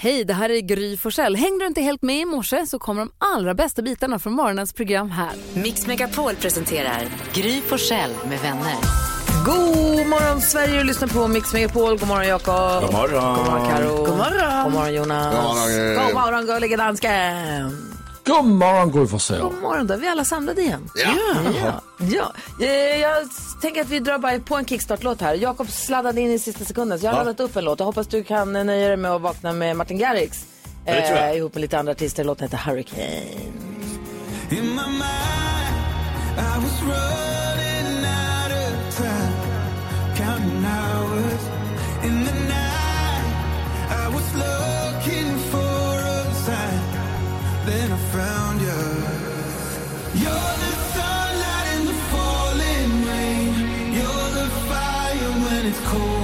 Hej, det här är Gry Forssell. Hängde du inte helt med i morse så kommer de allra bästa bitarna från morgonens program här. Mix Megapol presenterar Gry Forssell med vänner. God morgon Sverige, du lyssnar på Mix Megapol. God morgon Jakob. God morgon. God morgon Karo. God morgon. God morgon Jonas. God morgon. God morgon gullige dansken. God morgon Gry Forssell. God morgon, då är vi alla samlade igen. Ja. Ja. ja. Eh, Jag tänker att vi drar bara på en kickstart-låt här. Jakob sladdade in i sista sekunden så jag har laddat upp en låt. Jag hoppas du kan nöja dig med att vakna med Martin Garrix. det tror jag. Eh, ihop med lite andra artister. Låten heter Hurricane. It's cold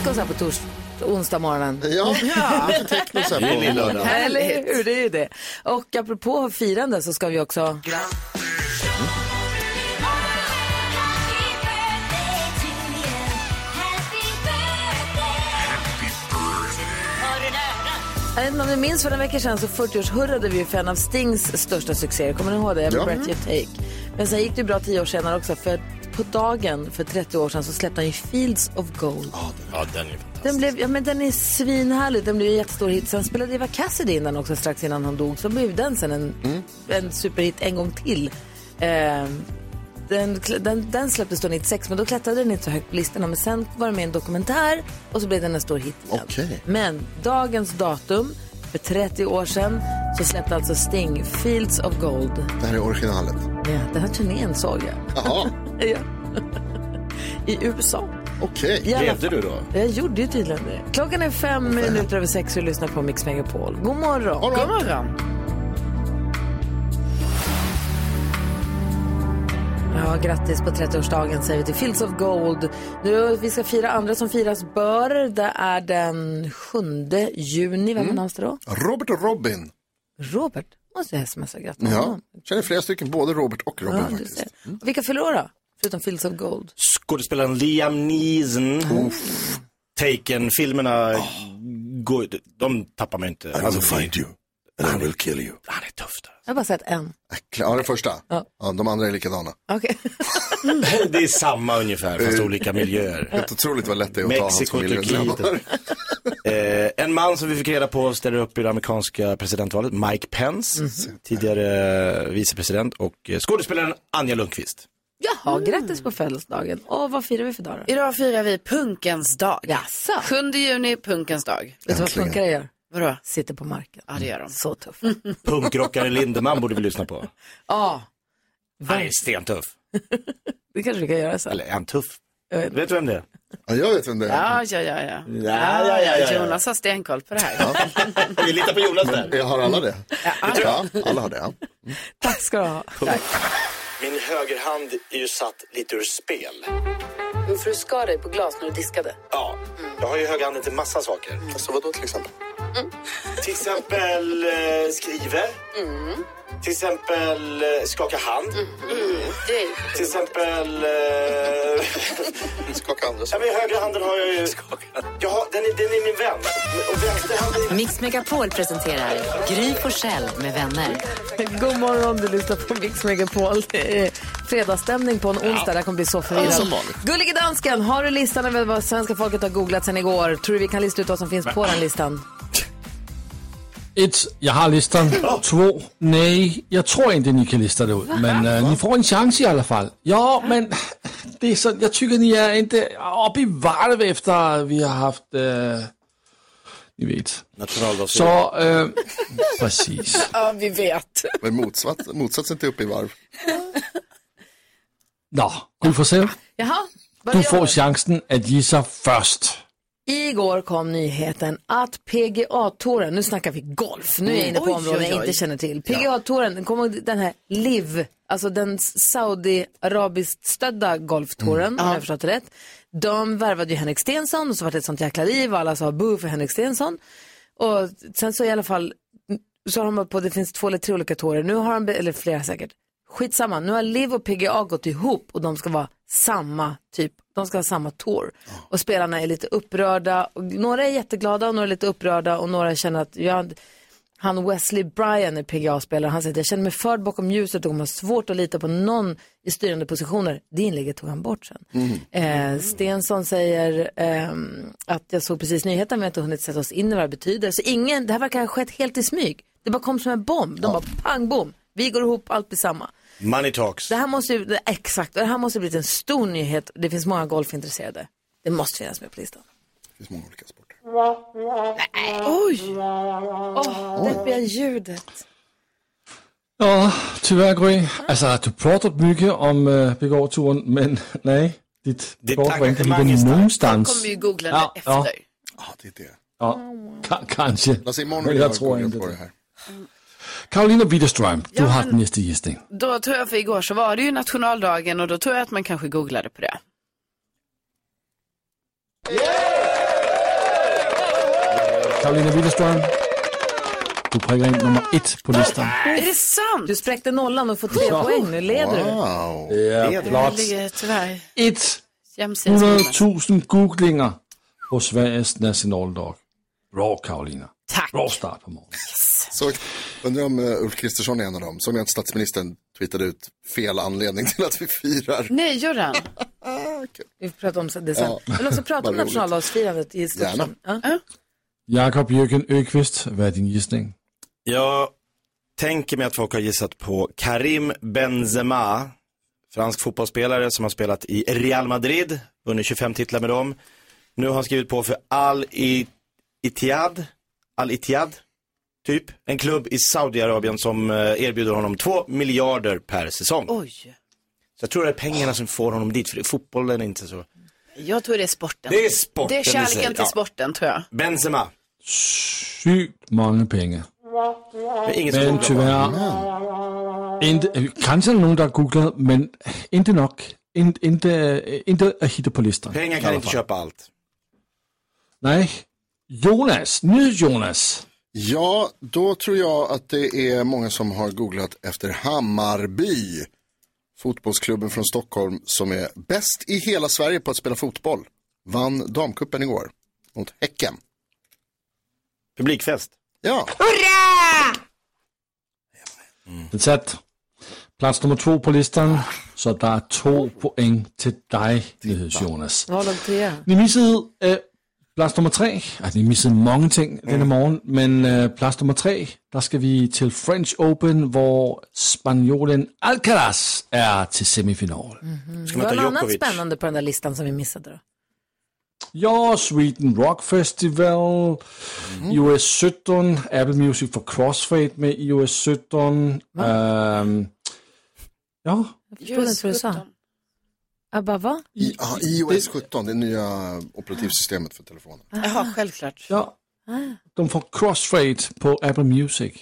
disco så här på tors onsdag morgonen. Ja, lite techno så här på. lördag. Eller hur, det är ju det. Och apropå firande så ska vi också... Jag vet inte om ni minns för en vecka sedan så 40-årshurrade vi för en av Stings största succéer. Kommer ni ihåg det? Every Ja. breath you take. Men sen gick det ju bra tio år senare också för på dagen för 30 år sedan så släppte han ju Fields of Gold. Ja, den är fantastisk. Den, blev, ja, men den är svinhärlig, den blev en jättestor hit. Sen spelade Eva Cassidy in den också strax innan han dog. Så blev den sen en, en superhit en gång till. Eh, den, den, den släpptes då 96, men då klättrade den inte så högt på listorna. Men sen var det med i en dokumentär och så blev den en stor hit igen. Okej. Men dagens datum, för 30 år sedan, så släppte alltså Sting Fields of Gold. Det här är originalet. Ja, den här turnén såg jag. Jaha, Ja. I USA. okej. Alla Levde du då? jag gjorde ju tydligen det. Klockan är fem minuter över sex och du lyssnar på Mix Megapol. God morgon. All right. God morgon. Ja, grattis på 30-årsdagen säger vi till Fields of Gold. Nu, vi ska fira andra som firas bör. Det är den 7 juni. Vem har namnsdag då? Robert och Robin. Robert. Måste jag smsa grattis Ja, honom. känner flera stycken, både Robert och Robin Ja, du faktiskt. ser. Vilka fyller år då? Förutom Fields of Gold. Skådespelaren Liam Neeson. Taken-filmerna, går- de tappar man inte. Alltså, you and I will kill you. han är tuff där. Jag har bara sett en. Ja, den första. Ja. Ja, de andra är likadana. Okej. Det är samma ungefär, fast olika miljöer. Helt otroligt vad lätt det är att ta hans Mexiko. Turkiet. Eh, en man som vi fick reda på ställer upp i det amerikanska presidentvalet, Mike Pence, tidigare eh, vicepresident och eh, skådespelaren Anja Lundqvist. Jaha, grattis på födelsedagen. Och vad firar vi för dag då? Idag firar vi punkens dag. Jaså? 7 juni, punkens dag. Vet du vad punkare gör? Vadå? Sitter på marken. Ja, det gör de. Så tuff. Punkrockaren Lindemann borde vi lyssna på. Ja, Han är stentuff. det kanske vi kan göra sen. Eller är han tuff? Vet. Vet du vem det är? Ja, jag vet vem det är. Ja, ja, ja. ja. Ja, ja, ja, ja. Jonas har stenkoll på det här. Vi litar på Jonas där. Jag har alla det. Ja, alla har det. Ja. Tack ska du ha. Min högerhand är ju satt lite ur spel. För du skar dig på glas när du diskade. Ja, jag har ju högerhanden till massa saker. Alltså vadå till exempel? Till exempel eh, skriver. Till exempel eh, skaka hand. Till exempel... Eh, Skaka andra ja, men högra handen har jag ju... Jag har, den, är, den är min vän. Och vänsterhanden... Mix Megapol presenterar Gry Forssell med vänner. God morgon, du lyssnar på Mix Megapol. Det är fredagsstämning på en onsdag. Det kommer bli så som vanligt. Gullige dansken, har du listan över vad svenska folket har googlat sen igår? Tror du vi kan lista ut vad som finns på den listan? Ett, jag har listan. Två, nej, jag tror inte ni kan lista det ut. Men äh, ni får en chans i alla fall. Ja, men det är så, jag tycker ni är inte uppe i varv efter vi har haft, äh, ni vet. Så, äh, precis. Ja, vi vet. Men motsats, motsatsen till upp i varv. Nå, Gry Forssell, Jaha, var du får chansen att gissa först. Igår kom nyheten att PGA-touren, nu snackar vi golf, nu är jag inne på Oj, områden jag inte känner till. PGA-touren, den kommer den här LIV, alltså den Saudi-arabiskt stödda golftouren, om jag har förstått det rätt. De värvade ju Henrik Stenson och så var det ett sånt jäkla liv och alla sa boo för Henrik Stenson. Och sen så i alla fall, så har de på, det finns två eller tre olika tourer, nu har de, eller flera säkert, skitsamma, nu har LIV och PGA gått ihop och de ska vara samma typ, de ska ha samma tour. Och spelarna är lite upprörda, och några är jätteglada och några är lite upprörda och några känner att jag, han Wesley Bryan är PGA-spelare, han säger att jag känner mig förd bakom ljuset och kommer ha svårt att lita på någon i styrande positioner. Det inlägget tog han bort sen. Eh, Stensson säger ehm, att jag såg precis nyheten, men jag har inte hunnit sätta oss in i vad det betyder. Så ingen, det här verkar ha skett helt i smyg. Det bara kom som en bomb. De bara pang bom, vi går ihop, allt blir samma. Money talks. Det här måste ju, exakt, och det här måste blivit en stor nyhet. Det finns många golfintresserade. Det måste finnas med på listan. Det finns många olika sporter. Oj! Åh, deppiga ljudet. Ja, tyvärr Gry. Alltså, du pratar mycket om uh, PGA-touren, men nej, ditt var inte ligger någonstans. kommer ju googla det Ja, efter. ja. Ja, det är det. Ja, ka- kanske. Lasse, imorgon vill jag jag tror inte det här. Karolina Widerström, du Ja, har men- nästa gissning. Då tror jag för igår så var det ju nationaldagen och då tror jag att man kanske googlade på det. Karolina Widerström, du prickar in nummer ett på listan. Är det sant? Du spräckte nollan och får tre poäng. Nu leder du. Wow. Ligger tyvärr Ett jämsides. 100 000 googlingar på Sveriges nationaldag. Bra Karolina. Tack. Bra start på morgonen. Så, undrar om uh, Ulf Kristersson är en av dem. Som jag att statsministern twittrade ut fel anledning till att vi firar. Nej, gör han? Vi får prata om det sen. Jag vill också prata om nationaldagsfirandet i stort. Gärna. Ja. Jakob Jürgen Öqvist, vad är din gissning? Jag tänker mig att folk har gissat på Karim Benzema, fransk fotbollsspelare som har spelat i Real Madrid, vunnit 25 titlar med dem. Nu har han skrivit på för Al I- Ittihad, Al Ittihad, typ. En klubb i Saudiarabien som eh, erbjuder honom 2 miljarder per säsong. Oj. Så jag tror det är pengarna som får honom dit, för fotbollen är inte så. Jag tror det är sporten. Det är sporten Det är kärleken till ja. sporten tror jag. Benzema, Sygt många pengar. som Men tyvärr, inte, kanske någon där googlar, men inte nog. In, inte, inte att hitta på listan. Pengar kan inte köpa allt. Nej. Jonas, nu Jonas. Ja, då tror jag att det är många som har googlat efter Hammarby. Fotbollsklubben från Stockholm som är bäst i hela Sverige på att spela fotboll. Vann damkuppen igår mot Häcken. Publikfest. Ja, Det är satt. Plats nummer två på listan. Så det är två poäng till dig, Jonas. Ni missade äh, plats nummer tre. Alltså, ni missade många ting denna morgon, men äh, plats nummer tre, där ska vi till French Open, där spanjoren Alcaraz är till semifinal. Ska Det man var ta något annat Djokovic? spännande på den där listan som vi missade då. Ja, Sweden Rock Festival, US 17, Apple Music for Crossfade med iOS 17. Ehm, ja, Jag förstod inte vad du sa. Bara, va? I, ah, iOS 17, det nya operativsystemet för telefonen. Jaha, självklart. ja. De får Crossfade på Apple Music.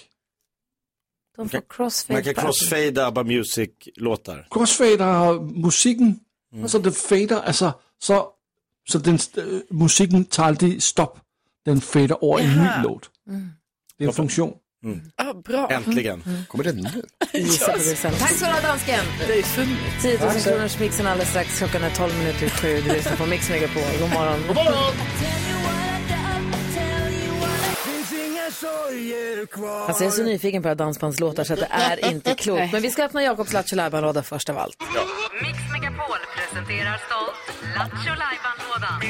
De får crossfade. Man kan crossfada ABBA Music-låtar. Crossfade har musiken, så det fader, alltså, så, så den, äh, musiken tar aldrig stopp. Den fader över en ny låt. Det är en funktion. Ah, bra. Äntligen. Kommer det nu? Sen. Tack så du ha dansken. Det funnits. 10 000 kronors mixen alldeles strax. Klockan är 12 minuter i sju. Du lyssnar på Mix Megapol. God morgon. God morgon. Alltså jag är så nyfiken på era dansbandslåtar så att det är inte klokt. Men vi ska öppna Jakobs Lattjo Lajban-låda först av allt. Mix Megapol presenterar stolt Lattjo Lajban-lådan.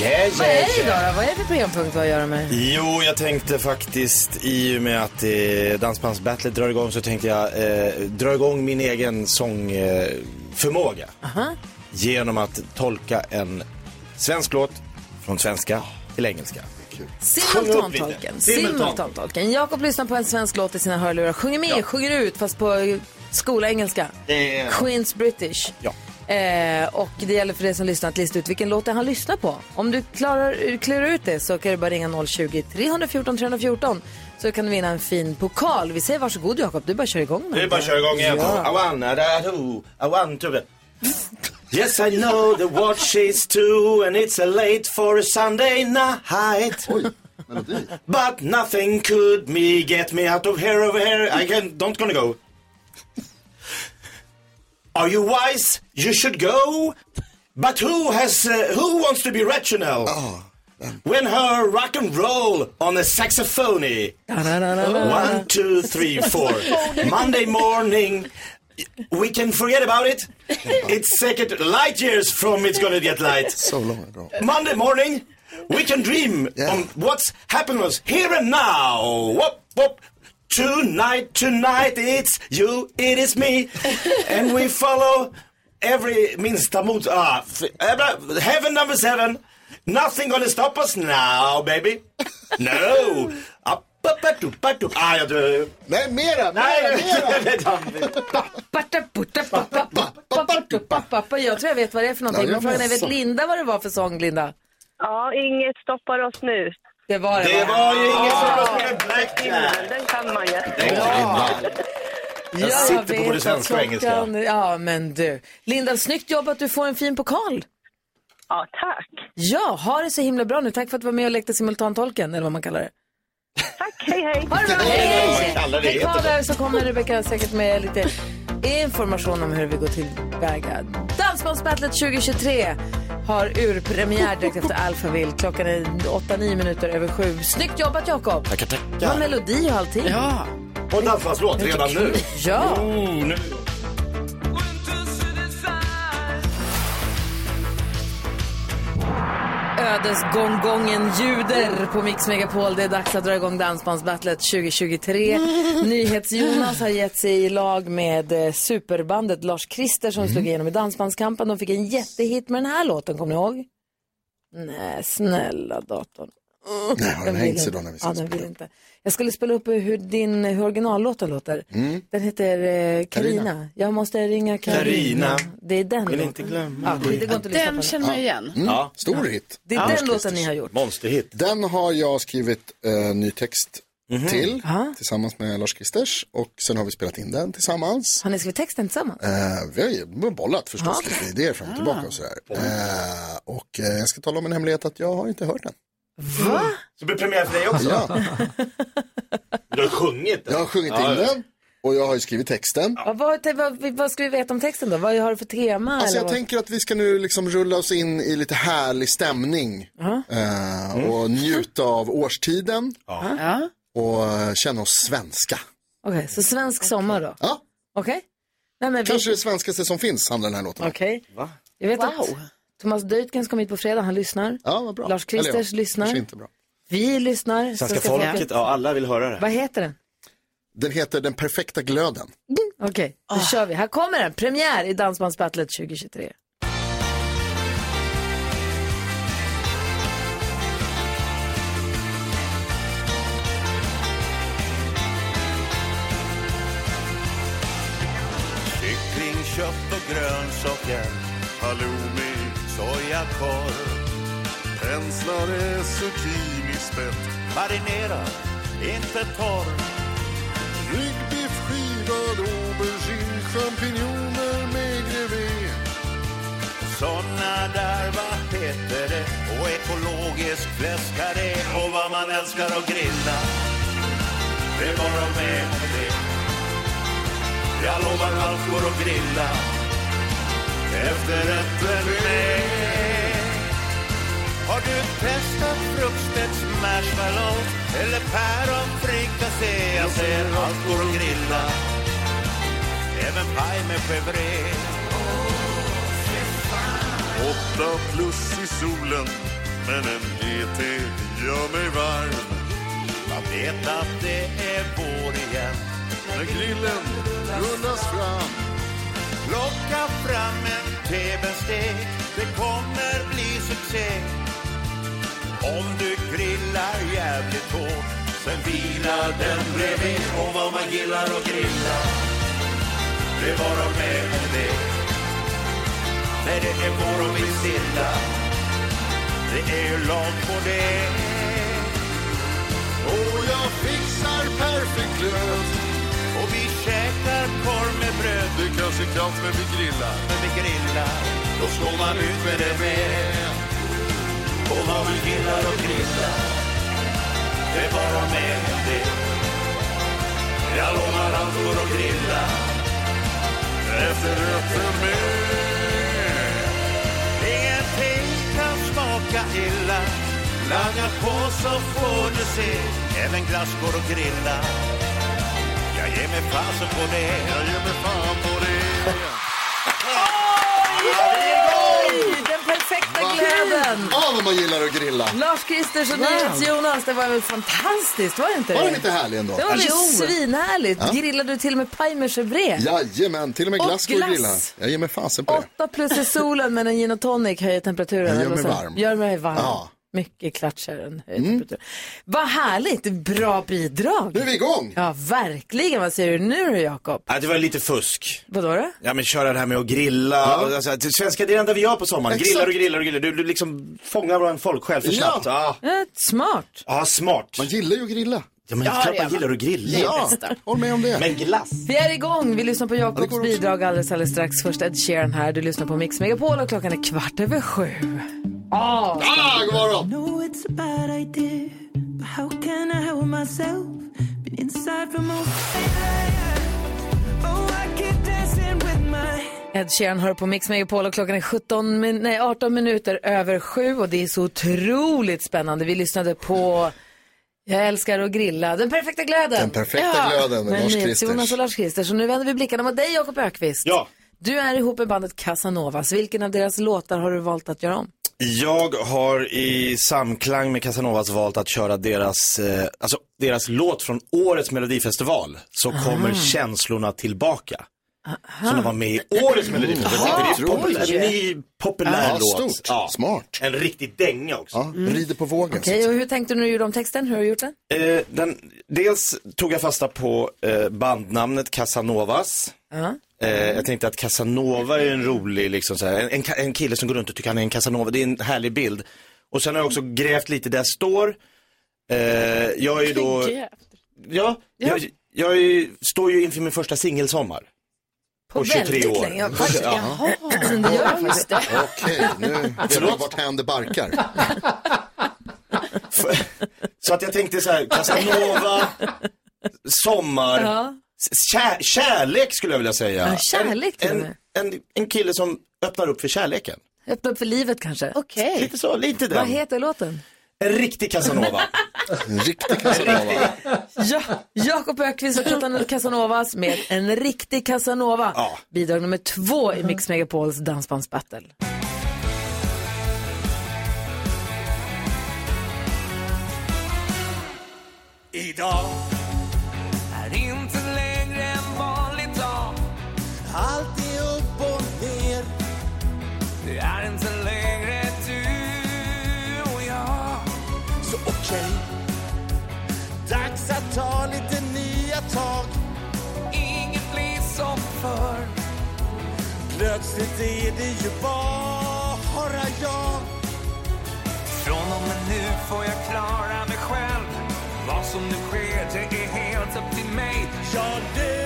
Yeah, Vad är det idag då? Vad är det för programpunkt att göra med? Jo, jag tänkte faktiskt i och med att eh, Dansbandsbattlet drar igång så tänkte jag eh, dra igång min egen sångförmåga. Eh, förmåga. Genom att tolka en svensk låt från svenska till engelska. Simultantolken. Simultantolken. Jakob lyssnar på en svensk låt i sina hörlurar. Sjunger med, sjunger ut, fast på eh, är- Queens British. Ja. Eh, och det gäller för dig som lyssnar att lista ut vilken låt det är han lyssnar på. Om du klarar, klurar ut det så kan du bara ringa 020-314 314 så kan du vinna en fin pokal. Vi säger varsågod Jakob, du bara kör igång. med Det är bara köra igång igen. Ja. I wanna, da, do, I want to. Yes, I know the watch is two and it's a late for a Sunday night. But nothing could me get me out of here over here. I can, don't gonna go. Are you wise? You should go. But who has, uh, who wants to be rational? When her rock and roll on a saxophone. One, two, three, four. Monday morning, we can forget about it. It's second light years from it's gonna get light. So long ago. Monday morning, we can dream on what's happened was here and now. Whoop, whoop. Tonight, tonight it's you, it is me and we follow every minsta mot... Ah, eh, heaven number seven. Nothing gonna stop us now baby. No. Ah, jag dör. Nej, mera, mera, mera. Jag tror jag vet vad det är för någonting. Men frågan är, vet Linda vad det var för sång, Linda? Ja, inget stoppar oss nu. Det var det, Det va? var ju ingen som röstade Black Jack. Den kan man ju. Ja, sitter på både svenska och engelska. Ja, men du. Linda, snyggt jobb att du får en fin pokal. Ja, tack. Ja, ha det så himla bra nu. Tack för att du var med och lekte simultantolken, eller vad man kallar det. Tack, hej hej. Ha det bra, hej! det Häng kvar där så kommer Rebecca säkert med lite information om hur vi går tillväga. Dansbandsbattlet 2023 har urpremiär direkt efter Alphaville. Klockan är 8-9 minuter över sju. Snyggt jobbat Jakob! Tackar, Det var tackar. melodi och allting. Ja. Och dansbandslåt redan nu. Ja. Oh, nu. Ödesgånggången ljuder på Mix Megapol. Det är dags att dra igång Dansbandsbattlet 2023. NyhetsJonas har gett sig i lag med eh, superbandet Lars Christer som slog igenom i Dansbandskampen. De fick en jättehit med den här låten, kommer ni ihåg? Nej, snälla datorn. Nej, har den vill hängt sig inte. då när vi Ja, ska den vill spela? inte. Jag skulle spela upp hur, din, hur originallåten låter. Den heter eh, Carina. Carina. Jag måste ringa Carina. Carina. Det är den Vill låten. inte glömma Ja, det går inte att lyssna på Den den. känner jag igen. Ja, Stor hit. Det är den låten ni har gjort. monsterhit. Den har jag skrivit eh, ny text till Ja. tillsammans med Lars Christers och sen har vi spelat in den tillsammans. Har ni skrivit texten tillsammans? Eh, vi har ju bollat förstås Ja. lite idéer fram och tillbaka och sådär. Eh, och eh, jag ska tala om en hemlighet att jag har inte hört den. Va? Så blir det premiär för dig också? Ja, Du har sjungit den? jag har sjungit Ja, in ja. den och jag har ju skrivit texten. Vad, vad, vad, vad ska vi veta om texten då? Vad har du för tema? Alltså eller jag vad? tänker att vi ska nu liksom rulla oss in i lite härlig stämning. Eh, och njuta av årstiden Ja. och eh, känna oss svenska. Okej, så svensk sommar då? Ja, Okej? Nej, men vi... kanske det svenskaste som finns handlar den här låten om. Okej. Jag vet att Wow. Thomas Deutgen ska hit på fredag, han lyssnar. Ja, vad bra. Lars ja, lyssnar. Inte bra. Vi lyssnar. Svenska ska folket, ja alla vill höra det. Vad heter den? Den heter Den perfekta glöden. Okej, då kör vi. Här kommer den. Premiär i Dansbandsbattlet 2023. Kyckling, kött och grönsaker Halloumi, sojakorv Penslade spett. Marinerad, inte torr. Ryggbiff, skivad aubergine Champinjoner med grevé. Såna där, vad heter det? Och ekologisk fläskkarré Och vad man älskar att grilla. Det är bara med på det. Jag lovar allt går att grilla. Efterrätten med har du testat frukstets marshmallow? Eller päronfrikassé Jag säger allt går att grilla. Även paj med chèvre Åtta plus i solen Men en GT gör mig varm. Man vet att det är vår igen. När grillen rullas fram. Plocka fram en TV-stek Det kommer bli succé om du grillar jävligt hårt. Sen vilar den bredvid och vad man gillar och grillar. Det var de med om det. När det är vår och vi stilla. Det är ju lag på det. Och jag fixar perfekt glöd Och vi käkar korv med bröd. Det kanske är kallt men vi grillar. Men vi grillar. Då slår man ut med det med. Och vad man gillar och grillar. Det är bara med det. Jag lånar allt för att grilla. Efterrätten med. Ingenting kan smaka illa. Laga på så får du se. Även glass går att grilla. Jag ger mig fasen på det. Jag ger mig fan på det. Perfekta glöden! Ja, vad man gillar att grilla. Lars Kristers och Wow. Jonas, det var väl fantastiskt, var det inte Var det? den inte härlig ändå? Det var Jo. svinhärligt. Ja. Grillade du till och med paj med chèvre? Jajamän, till och med glass går att grilla. Jag ger mig fasen på det. 8 plus i solen men en gin och tonic höjer temperaturen. Jag gör mig varm. Gör mig varm. Ja. Mycket klatschar höjer Mm. Vad härligt, bra bidrag. Nu är vi igång. Ja, verkligen. Vad säger du nu då, Jakob? Ja, det var lite fusk. Vadå då? Ja men köra det här med att grilla. Och, alltså, svenska det är det enda vi gör på sommaren. Exakt. Grillar och grillar och grillar. Du, du liksom fångar vår folksjäl för Ja. snabbt. Ja. Ja, smart. ja, smart. Man gillar ju att grilla. Ja men Ja, klart man gillar att grilla. Ja, håll med om det. Men glass. Vi är igång. Vi lyssnar på Ja, Jakobs bidrag alldeles, alldeles strax. Först Ed Sheeran här. Du lyssnar på Mix Megapol och klockan är kvart över sju. Ah, Ah, god morgon. know it's a bad idea, but how can I help myself? Been inside for most. Oh, I keep dancing with my. Ed Sheeran hör på Mix Megapol och klockan är 17, min- nej, 18 minuter över sju och det är så otroligt spännande. Vi lyssnade på Jag älskar att grilla, den perfekta glöden. Den perfekta glöden med Lars NyhetsJonas Kristers. och Lars Kristers. Och nu vänder vi blickarna mot dig Jakob Ökvist. Ja. Du är ihop med bandet Casanovas. Vilken av deras låtar har du valt att göra om? Jag har i samklang med Casanovas valt att köra deras, eh, alltså deras låt från årets melodifestival. Så kommer känslorna tillbaka. Som de var med i årets melodifestival. En ny populär Ja, låt. stort. Smart. En riktig dänga också. Ja, rider på vågen. Okej, och hur tänkte du när du gjorde om texten? Hur har du gjort den? Eh, den, dels tog jag fasta på eh, bandnamnet Casanovas. Ja. Eh, jag tänkte att Casanova är en rolig, liksom, så en, en, en kille som går runt och tycker han är en Casanova. Det är en härlig bild. Och sen har jag också grävt lite där jag står. Eh, jag är ju då... Ja, jag, jag är, står ju inför min första singelsommar. På 23 väldigt år. länge. Faktiskt. Ja. Jaha, det gör jag faktiskt. Okej, nu vet jag vart hän det barkar. Så att jag tänkte så här, Casanova, sommar, Ja. kär, kärlek skulle jag vilja säga. Ja, kärlek en, en, en, en kille som öppnar upp för kärleken. Öppna upp för livet kanske. Okej. Lite så, lite Vad den. heter låten? En riktig Casanova. En riktig Casanova. Ja, Jakob Ökvist och Casan- Casanovas med en riktig Casanova. Ja. Bidrag nummer två i Mix Megapols dansbandsbattle. Idag Plötsligt är det ju bara jag. Från och med nu får jag klara mig själv. Vad som nu sker, det är helt upp till mig. Ja, det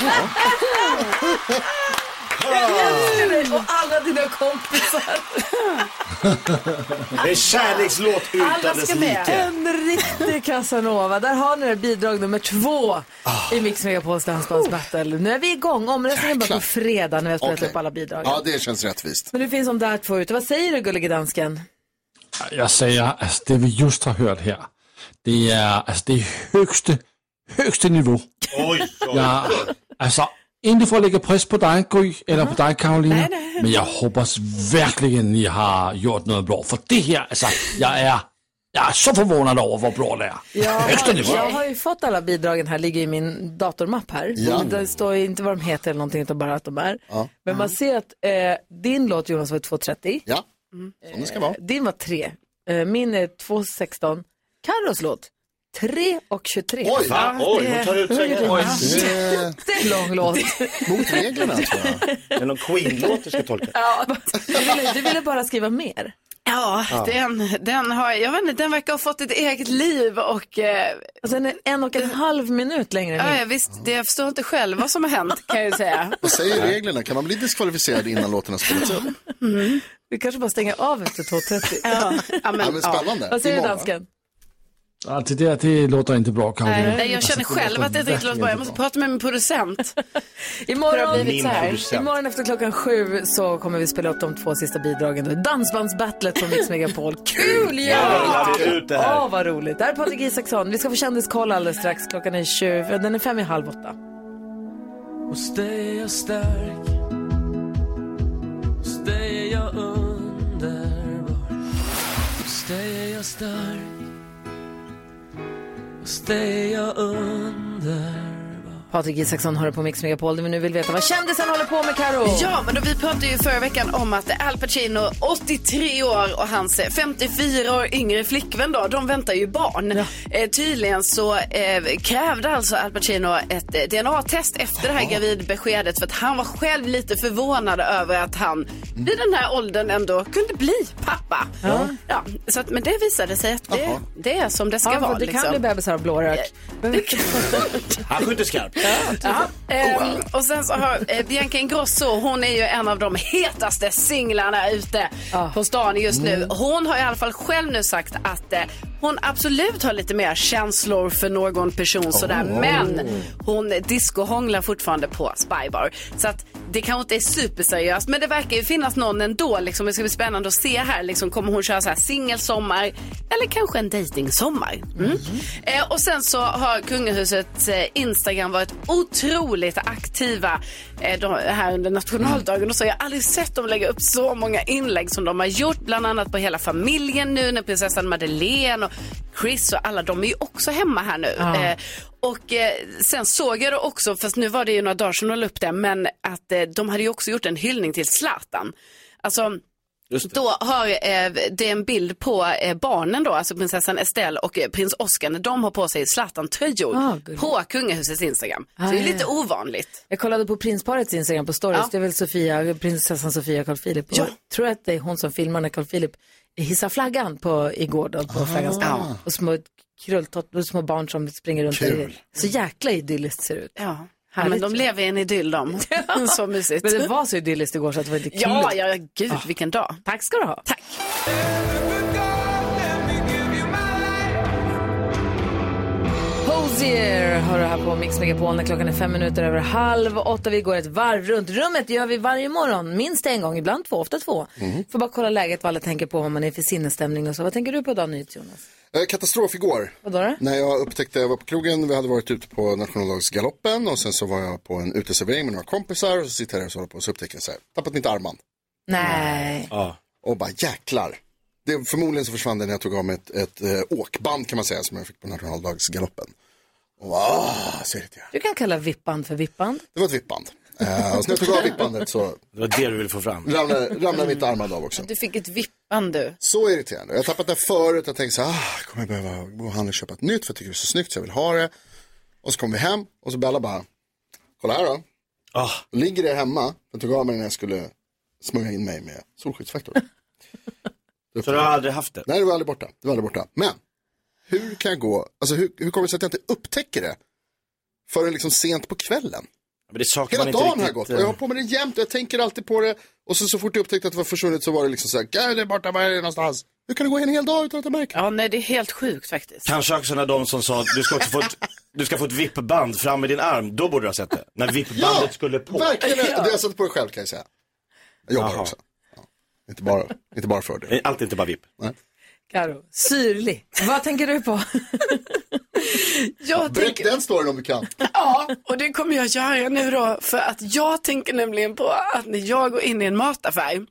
Nu vi! älskar dig och alla dina kompisar. Det är kärlekslåt utan ska dess like. En riktig Casanova. Där har ni det bidrag nummer två Ah. i Mix Megapols Dansbandsbattle. Nu är vi igång. Omröstningen börjar på fredag när vi har spelat Okej. upp alla bidrag. Ja, det känns rättvist. Men det finns om där två ute. Vad säger du gullige dansken? Jag säger, alltså det vi just har hört här, det är, alltså det är högsta, högsta nivå. Oj, oj. Jag, alltså, inte för att lägga press på dig Gry, eller på dig Karolina, men jag hoppas verkligen ni har gjort något bra. För det här, alltså, jag är, jag är så förvånad över vad bra det är. Jag Högsta har, nivå. jag har ju fått alla bidragen här, ligger i min datormapp här. Ja. Det står ju inte vad de heter eller någonting, utan bara att de är. Men man ser att eh, din låt Jonas var 2.30, Ja, som det ska vara. din var 3, eh, min är 2.16, Carros låt 3 och 23. Oj, Va? Oj, hon tar ut svängarna. det är Det är lång låt. mot reglerna tror jag. Det är någon Queen-låt du ska tolka. Du ville, du ville bara skriva mer. Ja, Den, den har, jag vet inte, den verkar ha fått ett eget liv och eh, Alltså den är en och en halv minut längre än ja, visst, det, jag förstår inte själv vad som har hänt kan jag säga. Vad säger reglerna? Kan man bli diskvalificerad innan låten har spelats upp? Vi kanske bara stänger av efter 2.30. Ja, ja, men, Ja, men spännande. Vad säger dansken? Ja, det där, det låter inte bra Karolina. Nej, jag känner själv att det inte låter bra. Jag måste prata med min producent. Imorgon, Det Min så här. producent. imorgon efter klockan sju så kommer vi spela upp de två sista bidragen. Dansbandsbattlet på Mix Megapol. Kul ju! Ja, det. Åh, vad roligt. Det här är Patrik Isaksson. Vi ska få kändiskoll alldeles strax. Klockan är 20, den är fem i halv åtta. Hos dig är jag stark Hos dig är jag underbar Hos dig är jag stark Hos dig är jag underbar Patrik Isaksson hör på Mix Megapol där vi nu vill veta vad kändisen håller på med, Karo. Ja, men då vi pratade ju förra veckan om att Al Pacino, 83 år och hans 54 år yngre flickvän då, de väntar ju barn. Eh, tydligen så eh, krävde alltså Al Pacino ett eh, DNA-test efter det här gravidbeskedet för att han var själv lite förvånad över att han vid den här åldern ändå kunde bli pappa. Ja. så att, men det visade sig att det, det är som det ska Ja, vara. det kan liksom. bli bebisar av blårök. Han skjuter skarpt. Ja, ehm, och sen så har eh, Bianca Ingrosso, hon är ju en av de hetaste singlarna ute på stan just nu. Hon har i alla fall själv nu sagt att eh, hon absolut har lite mer känslor för någon person sådär, men hon discohånglar fortfarande på Spybar. Så att det kanske inte är superseriöst, men det verkar ju finnas någon ändå. Liksom, det ska bli spännande att se här. Liksom, kommer hon köra så här singelsommar eller kanske en dejtingsommar? Mm. Eh, och sen så har kungahusets eh, Instagram varit otroligt aktiva eh, här under nationaldagen. Och så har jag aldrig sett dem lägga upp så många inlägg som de har gjort, bland annat på hela familjen nu när prinsessan Madeleine och Chris och alla de är ju också hemma här nu. Ja. Eh, och eh, sen såg jag det också, fast nu var det ju några dagar sedan de la upp det, men att eh, de hade ju också gjort en hyllning till Zlatan. Alltså, då har eh, det är en bild på eh, barnen då, alltså prinsessan Estelle och eh, prins Oscar när de har på sig Zlatan-tröjor Ah, gulligt. på kungahusets Instagram. Ah, så det är ja, lite ja. ovanligt. Jag kollade på prinsparets Instagram på stories. Ja. Det är väl Sofia, prinsessan Sofia och Carl Philip. Ja. Jag tror att det är hon som filmar när Carl Philip hissar flaggan på, igår då, på flaggans dag. Och små krulltott, och små barn som springer runt. Kul. Så jäkla idylliskt ser det ut. Ja. Ja, men de lever i en idyll de. så mysigt. Men det var så idylliskt igår så att det var inte kul. Ja, ja, gud vilken dag. Tack ska du ha. Tack. Hosier har du här på Mix Megapol när klockan är fem minuter över halv åtta. Vi går ett varv runt rummet. Det gör vi varje morgon. Minst en gång, ibland två, ofta två. Får bara kolla läget, vad alla tänker på, vad man är för sinnesstämning och så. Vad tänker du på idag, Jonas? Eh, Katastrof igår. Vadå då? När jag upptäckte, jag var på krogen, vi hade varit ute på nationaldagsgaloppen och sen så var jag på en uteservering med några kompisar och så sitter jag där och så håller på och så upptäcker jag så här, tappat mitt armband. Nej. Ja. Och bara jäklar. Det, förmodligen så försvann det när jag tog av mig ett, ett eh, åkband kan man säga som jag fick på nationaldagsgaloppen. Och bara, ah, så irriterad. Du kan kalla vippband för vippband. Det var ett vippband. Eh, och så när jag tog av vippbandet så Det var det du ville få fram. ramlade, ramlade mitt armband av också. Du fick ett vippband du. Så irriterande. Jag har tappat det förut. Jag tänkte så här, ah, kommer jag behöva gå och handla och köpa ett nytt för jag tycker det är så snyggt så jag vill ha det. Och så kommer vi hem och så Bella bara, kolla här då. Ah, Då ligger det hemma. Jag tog av mig när jag skulle smörja in mig med solskyddsfaktor. så du har aldrig haft det? Nej, det var aldrig borta. Det var aldrig borta. Men, hur kan jag gå, alltså hur, hur kommer det sig att jag inte upptäcker det förrän liksom sent på kvällen? Men det saknar Hela man inte dagen har riktigt, jag gått eh. och jag har på mig den jämt och jag tänker alltid på det. Och så, så fort jag upptäckte att det var försvunnet så var det liksom så här, "Gud, det är borta, var är det någonstans? Hur kan det gå en hel dag utan att jag märker? Ja, nej, det är helt sjukt faktiskt. Kanske också när de som sa att du ska också få ett, du ska få ett vippband fram med din arm. Då borde du ha sett det. När vippbandet skulle på. Verkligen, det har jag satt på det själv kan jag säga. Jag jobbar Jaha. också. Ja. Inte, bara, inte bara för det. Allt är inte bara vipp. Nej. Karo, syrlig. Vad tänker du på? Jag Berätta tänker, den storyn om du kan. ja, och det kommer jag göra nu då. För att jag tänker nämligen på att när jag går in i en mataffär.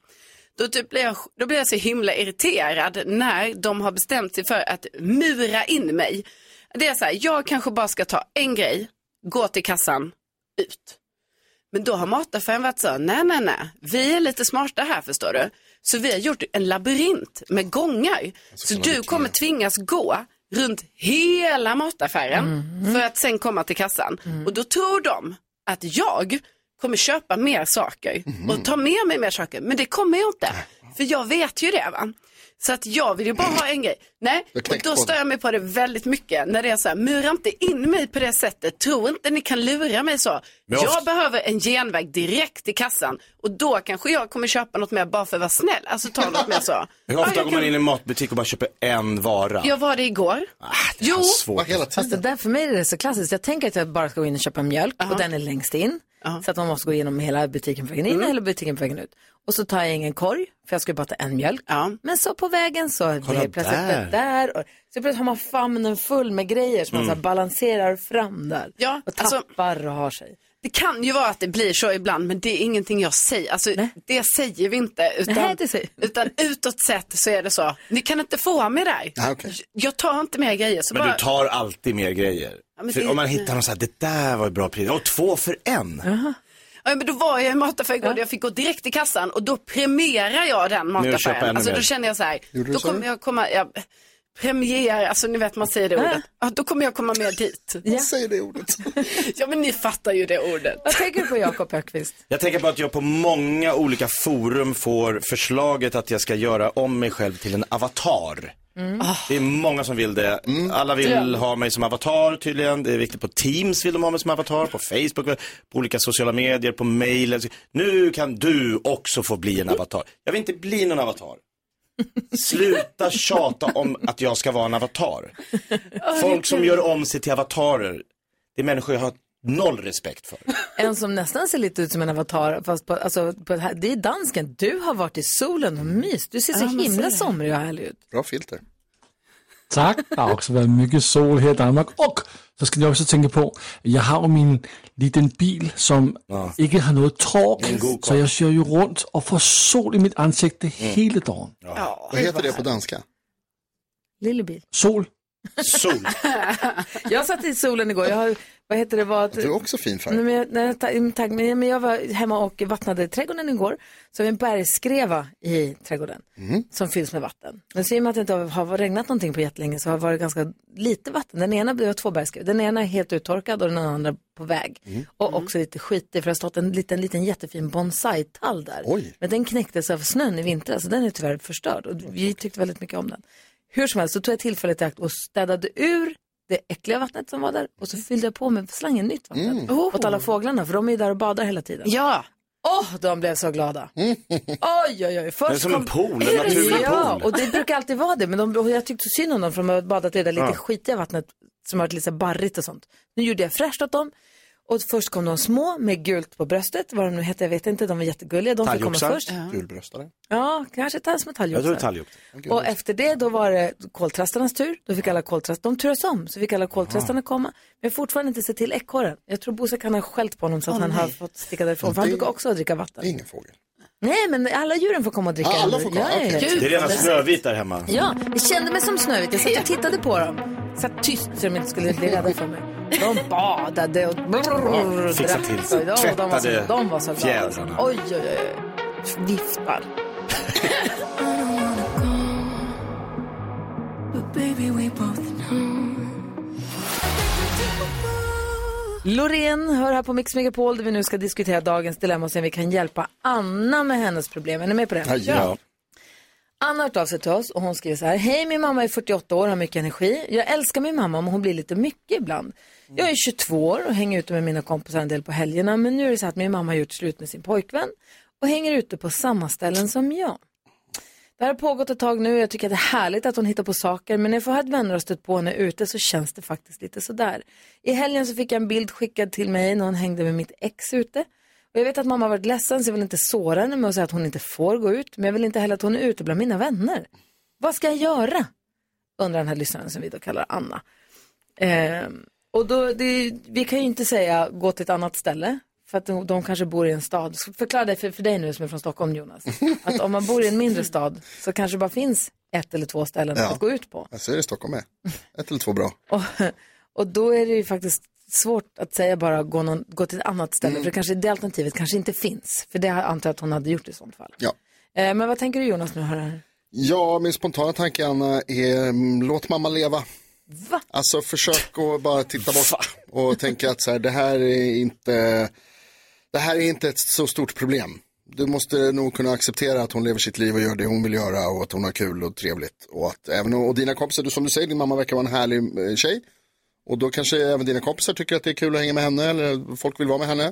Då, typ blir jag, då blir jag så himla irriterad när de har bestämt sig för att mura in mig. Det är så här, jag kanske bara ska ta en grej, gå till kassan, ut. Men då har mataffären varit så, nej, nej, nej, vi är lite smarta här förstår du. Så vi har gjort en labyrint med gångar. Så du kommer tvingas gå runt hela mataffären för att sen komma till kassan. Och då tror de att jag kommer köpa mer saker och ta med mig mer saker. Men det kommer jag inte. För jag vet ju det va. Så att jag vill ju bara ha en grej. Nej, och då stör jag mig på det väldigt mycket. När det är så här, mura inte in mig på det sättet. Tro inte ni kan lura mig så. Jag behöver en genväg direkt till kassan. Och då kanske jag kommer köpa något mer bara för att vara snäll. Alltså ta något mer så. Hur Ja, ofta jag går man in i en matbutik och bara köper en vara? Jag var det igår. Ah, det är Jo. svårt. Hela Fast det tiden. där för mig är det så klassiskt. Jag tänker att jag bara ska gå in och köpa mjölk och den är längst in. Så att man måste gå igenom hela butiken på vägen in eller butiken på vägen ut. Och så tar jag ingen korg, för jag ska ju bara ta en mjölk. Ja. Men så på vägen så blir Kolla det plötsligt där. det där. Och, så plötsligt har man famnen full med grejer som man så här balanserar fram där. Ja, och alltså- tappar och har sig. Det kan ju vara att det blir så ibland, men det är ingenting jag säger. Alltså, det säger vi inte. Utan, Nej, det säger- utan utåt sett så är det så. Ni kan inte få mig där. Ah, okej. Jag tar inte mer grejer. Så Men bara... du tar alltid mer grejer. för det- om man hittar någon så här, det där var ett bra pris. Och två för en. Ja, men då var jag i mataffär igår, jag fick gå direkt till kassan och då premierar jag den mataffären. Alltså, då känner jag så här, Gjorde då så? kommer jag komma, jag, premiär, alltså ni vet man säger det ordet. Ja, då kommer jag komma med dit. Vad säger det ordet? Ja men ni fattar ju det ordet. Vad tänker du på Jakob Ökvist? Jag tänker på att jag på många olika forum får förslaget att jag ska göra om mig själv till en avatar. Det är många som vill det. Alla vill ha mig som avatar tydligen. Det är viktigt på Teams vill de ha mig som avatar, på Facebook, på olika sociala medier, på mail. Nu kan du också få bli en avatar. Jag vill inte bli någon avatar. Sluta tjata om att jag ska vara en avatar. Folk som gör om sig till avatarer, det är människor jag har noll respekt för. En som nästan ser lite ut som en avatar, fast på, alltså, på, det är dansken. Du har varit i solen och myst. Du ser så Ja, himla somrig och härlig ut. Bra filter. Tack. Det har också varit mycket sol här i Danmark. Och så ska ni också tänka på, jag har min liten bil som inte har något god Så jag kör ju runt och får sol i mitt ansikte hela dagen. Vad heter det på danska? Lillebil. Sol. Sol. Jag satt i solen igår. Jag har, vad heter det? Var, Du är också fin Nej, färg. men jag, nej, ta- tack, men jag var hemma och vattnade trädgården igår. Så har vi en bergskreva i trädgården som fylls med vatten. Men så i och med att det inte har regnat någonting på jättelänge så har det varit ganska lite vatten. Den ena, var två bergsskrevor. Den ena är helt uttorkad och den andra på väg. Och också lite skitig för det har stått en liten, liten jättefin bonsai-tall där. Oj. Men den knäcktes av snön i vintras så den är tyvärr förstörd. Och vi tyckte väldigt mycket om den. Hur som helst så tog jag tillfället i akt och städade ur det äckliga vattnet som var där och så fyllde jag på med slangen nytt vatten. Åt alla fåglarna för de är ju där och badar hela tiden. Ja, Åh, de blev så glada. Oj, oj, oj. Först Det är som en pool, en naturlig så? Ja, pool. och det brukar alltid vara det. Men de, jag tyckte så synd om dem för de har badat i det där lite skitiga vattnet som har varit lite så barrigt och sånt. Nu gjorde jag fräscht åt dem. Och först kom de små med gult på bröstet, vad de nu hette, jag vet inte, de var jättegulliga. De fick komma först. Gulbröstare. Ja, kanske tas med talgoxar. talgox. Och efter det då var det koltrastarnas tur. Då fick alla koltrastar, de turas om, så fick alla koltrastarna komma. Men jag har fortfarande inte sett till ekorren. Jag tror Bosse kan ha skällt på honom så att han har fått sticka därifrån. För han brukar också dricka vatten. ingen fågel. Nej, men alla djuren får komma och dricka. Ah, alla får komma, ja, okej. Det är redan Snövit där hemma. Ja, jag kände mig som Snövit. Jag satt och tittade på dem. Satt tyst så de inte skulle bli rädda för mig. De badade och brrr, Fixa drack. till sig. Ja, de, var så, de var så glada. fjädrarna. Oj, oj, oj. Viftar. Loreen hör här på Mix Megapol där vi nu ska diskutera dagens dilemma och se om vi kan hjälpa Anna med hennes problem. Är ni med på det? Ja. Anna har hört av sig till oss och hon skriver så här. Hej, min mamma är 48 år och har mycket energi. Jag älskar min mamma men hon blir lite mycket ibland. Jag är 22 år och hänger ute med mina kompisar en del på helgerna men nu är det så att min mamma har gjort slut med sin pojkvän och hänger ute på samma ställen som jag. Det här har pågått ett tag nu och jag tycker att det är härligt att hon hittar på saker men när jag får höra att vänner har stött på henne ute så känns det faktiskt lite sådär. I helgen så fick jag en bild skickad till mig när hon hängde med mitt ex ute. Och jag vet att mamma har varit ledsen så jag vill inte såra henne med att säga att hon inte får gå ut men jag vill inte heller att hon är ute bland mina vänner. Vad ska jag göra? Undrar den här lyssnaren som vi då kallar Anna. Ehm, och då, det, vi kan ju inte säga gå till ett annat ställe för att de, de kanske bor i en stad. Så Förklara det för, för dig nu som är från Stockholm Jonas. Att om man bor i en mindre stad så kanske det bara finns ett eller två ställen Ja. att gå ut på. Jag säger det Stockholm med. Ett eller två bra. Och, och då är det ju faktiskt svårt att säga bara gå, någon, gå till ett annat ställe. Mm. För kanske, det alternativet kanske inte finns. För det antar jag att hon hade gjort i sånt fall. Ja. Eh, men vad tänker du Jonas nu? Här? Ja, min spontana tanke Anna är mm, låt mamma leva. Va? Alltså försök att bara titta bort och tänka att så här, det här är inte, det här är inte ett så stort problem. Du måste nog kunna acceptera att hon lever sitt liv och gör det hon vill göra och att hon har kul och trevligt. Och att även och dina kompisar, du, som du säger, din mamma verkar vara en härlig eh, tjej. Och då kanske även dina kompisar tycker att det är kul att hänga med henne eller folk vill vara med henne.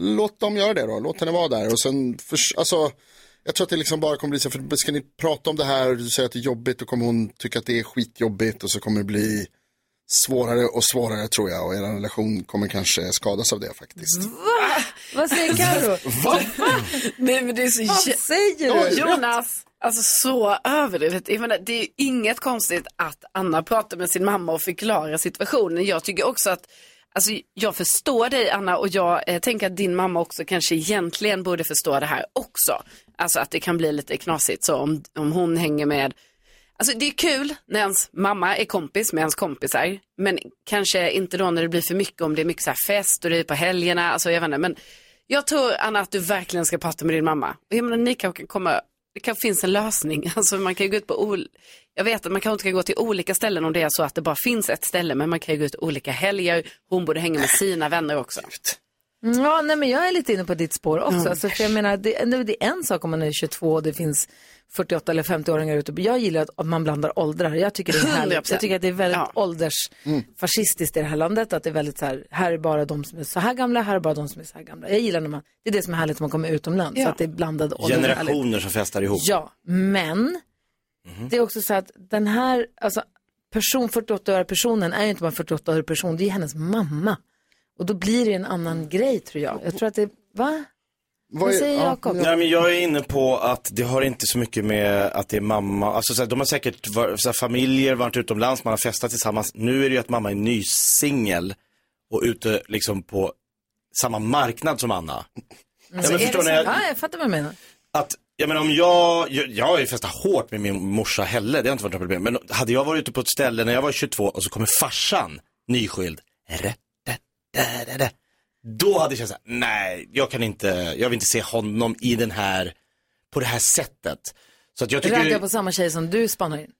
Låt dem göra det då, låt henne vara där. Och sen, för, alltså, jag tror att det liksom bara kommer bli så, för ska ni prata om det här och du säger att det är jobbigt, då kommer hon tycka att det är skitjobbigt och så kommer det bli svårare och svårare tror jag. Och er relation kommer kanske skadas av det faktiskt. Vad säger Carro? Nej men det är så Vad jä- säger du? Jonas, alltså så överdrivet. Jag menar, det är ju inget konstigt att Anna pratar med sin mamma och förklarar situationen. Jag tycker också att, alltså jag förstår dig Anna och jag eh, tänker att din mamma också kanske egentligen borde förstå det här också. Alltså att det kan bli lite knasigt så om, om hon hänger med Alltså det är kul när ens mamma är kompis med ens kompisar. Men kanske inte då när det blir för mycket, om det är mycket så här fest och det är på helgerna. Alltså jag vet inte, men jag tror Anna att du verkligen ska prata med din mamma. Och jag menar, ni kanske kan komma, det kanske finns en lösning. Alltså man kan ju gå ut på, ol... jag vet att man kanske inte kan gå till olika ställen om det är så att det bara finns ett ställe. Men man kan ju gå ut olika helger, hon borde hänga med sina vänner också. Ja, nej, men jag är lite inne på ditt spår också. Mm. Alltså, för jag menar, det, det är en sak om man är 22 och det finns 48 eller 50-åringar ute. Jag gillar att, att man blandar åldrar. Jag tycker det är härligt. 100%. Jag tycker att det är väldigt åldersfascistiskt i det här landet. Att det är väldigt så här, här är bara de som är så här gamla, här är bara de som är så här gamla. Jag gillar när man, det är det som är härligt när man kommer utomlands. Ja. Så att det är blandade åldrar. Generationer som festar ihop. Ja, men det är också så att den här, alltså person, 48-åriga personen är ju inte bara en 48-årig person, det är hennes mamma. Och då blir det en annan grej tror jag. Jag tror att det, va? Vad är- säger ja, Jakob? Nej, men jag är inne på att det har inte så mycket med att det är mamma, alltså så här, de har säkert var, så här, familjer, varit utomlands, man har festat tillsammans. Nu är det ju att mamma är ny singel och ute liksom på samma marknad som Anna. Ja, men Är det förstår så? ni, Ja, jag fattar vad du menar. att, jag menar om jag, jag, jag har ju festat hårt med min morsa Helle, det har inte varit något problem. Men hade jag varit ute på ett ställe när jag var 22 och så kommer farsan nyskild, rätt, då hade jag känt såhär, nej, jag kan inte, jag vill inte se honom i den här, på det här sättet. Så att jag tycker, Ragga på samma tjej som du spanar in.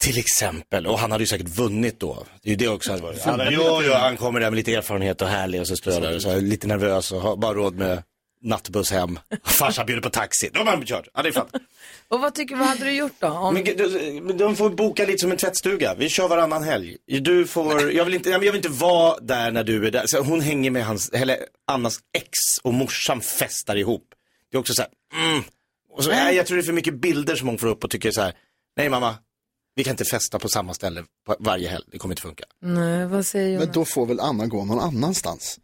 till exempel, och han hade ju säkert vunnit då. Det är ju det också hade varit. Han, jo, jo, han kommer där med lite erfarenhet och härlig och så står jag där och så här, lite nervös och har bara råd med nattbuss hem. Farsan bjuder på taxi, då har man kört. Ja, det är fan. Och vad tycker vad hade du gjort då? Om... Men de- får boka lite som en tvättstuga. Vi kör varannan helg. Du får, jag vill inte, jag vill inte vara där när du är där. Så hon hänger med hans, eller Annas ex och morsan festar ihop. Det är också så här, mm. Och så, nej, jag tror det är för mycket bilder som hon får upp och tycker så här, nej mamma, vi kan inte festa på samma ställe varje helg. Det kommer inte funka. Nej, vad säger Jonas? Men då får väl Anna gå någon annanstans.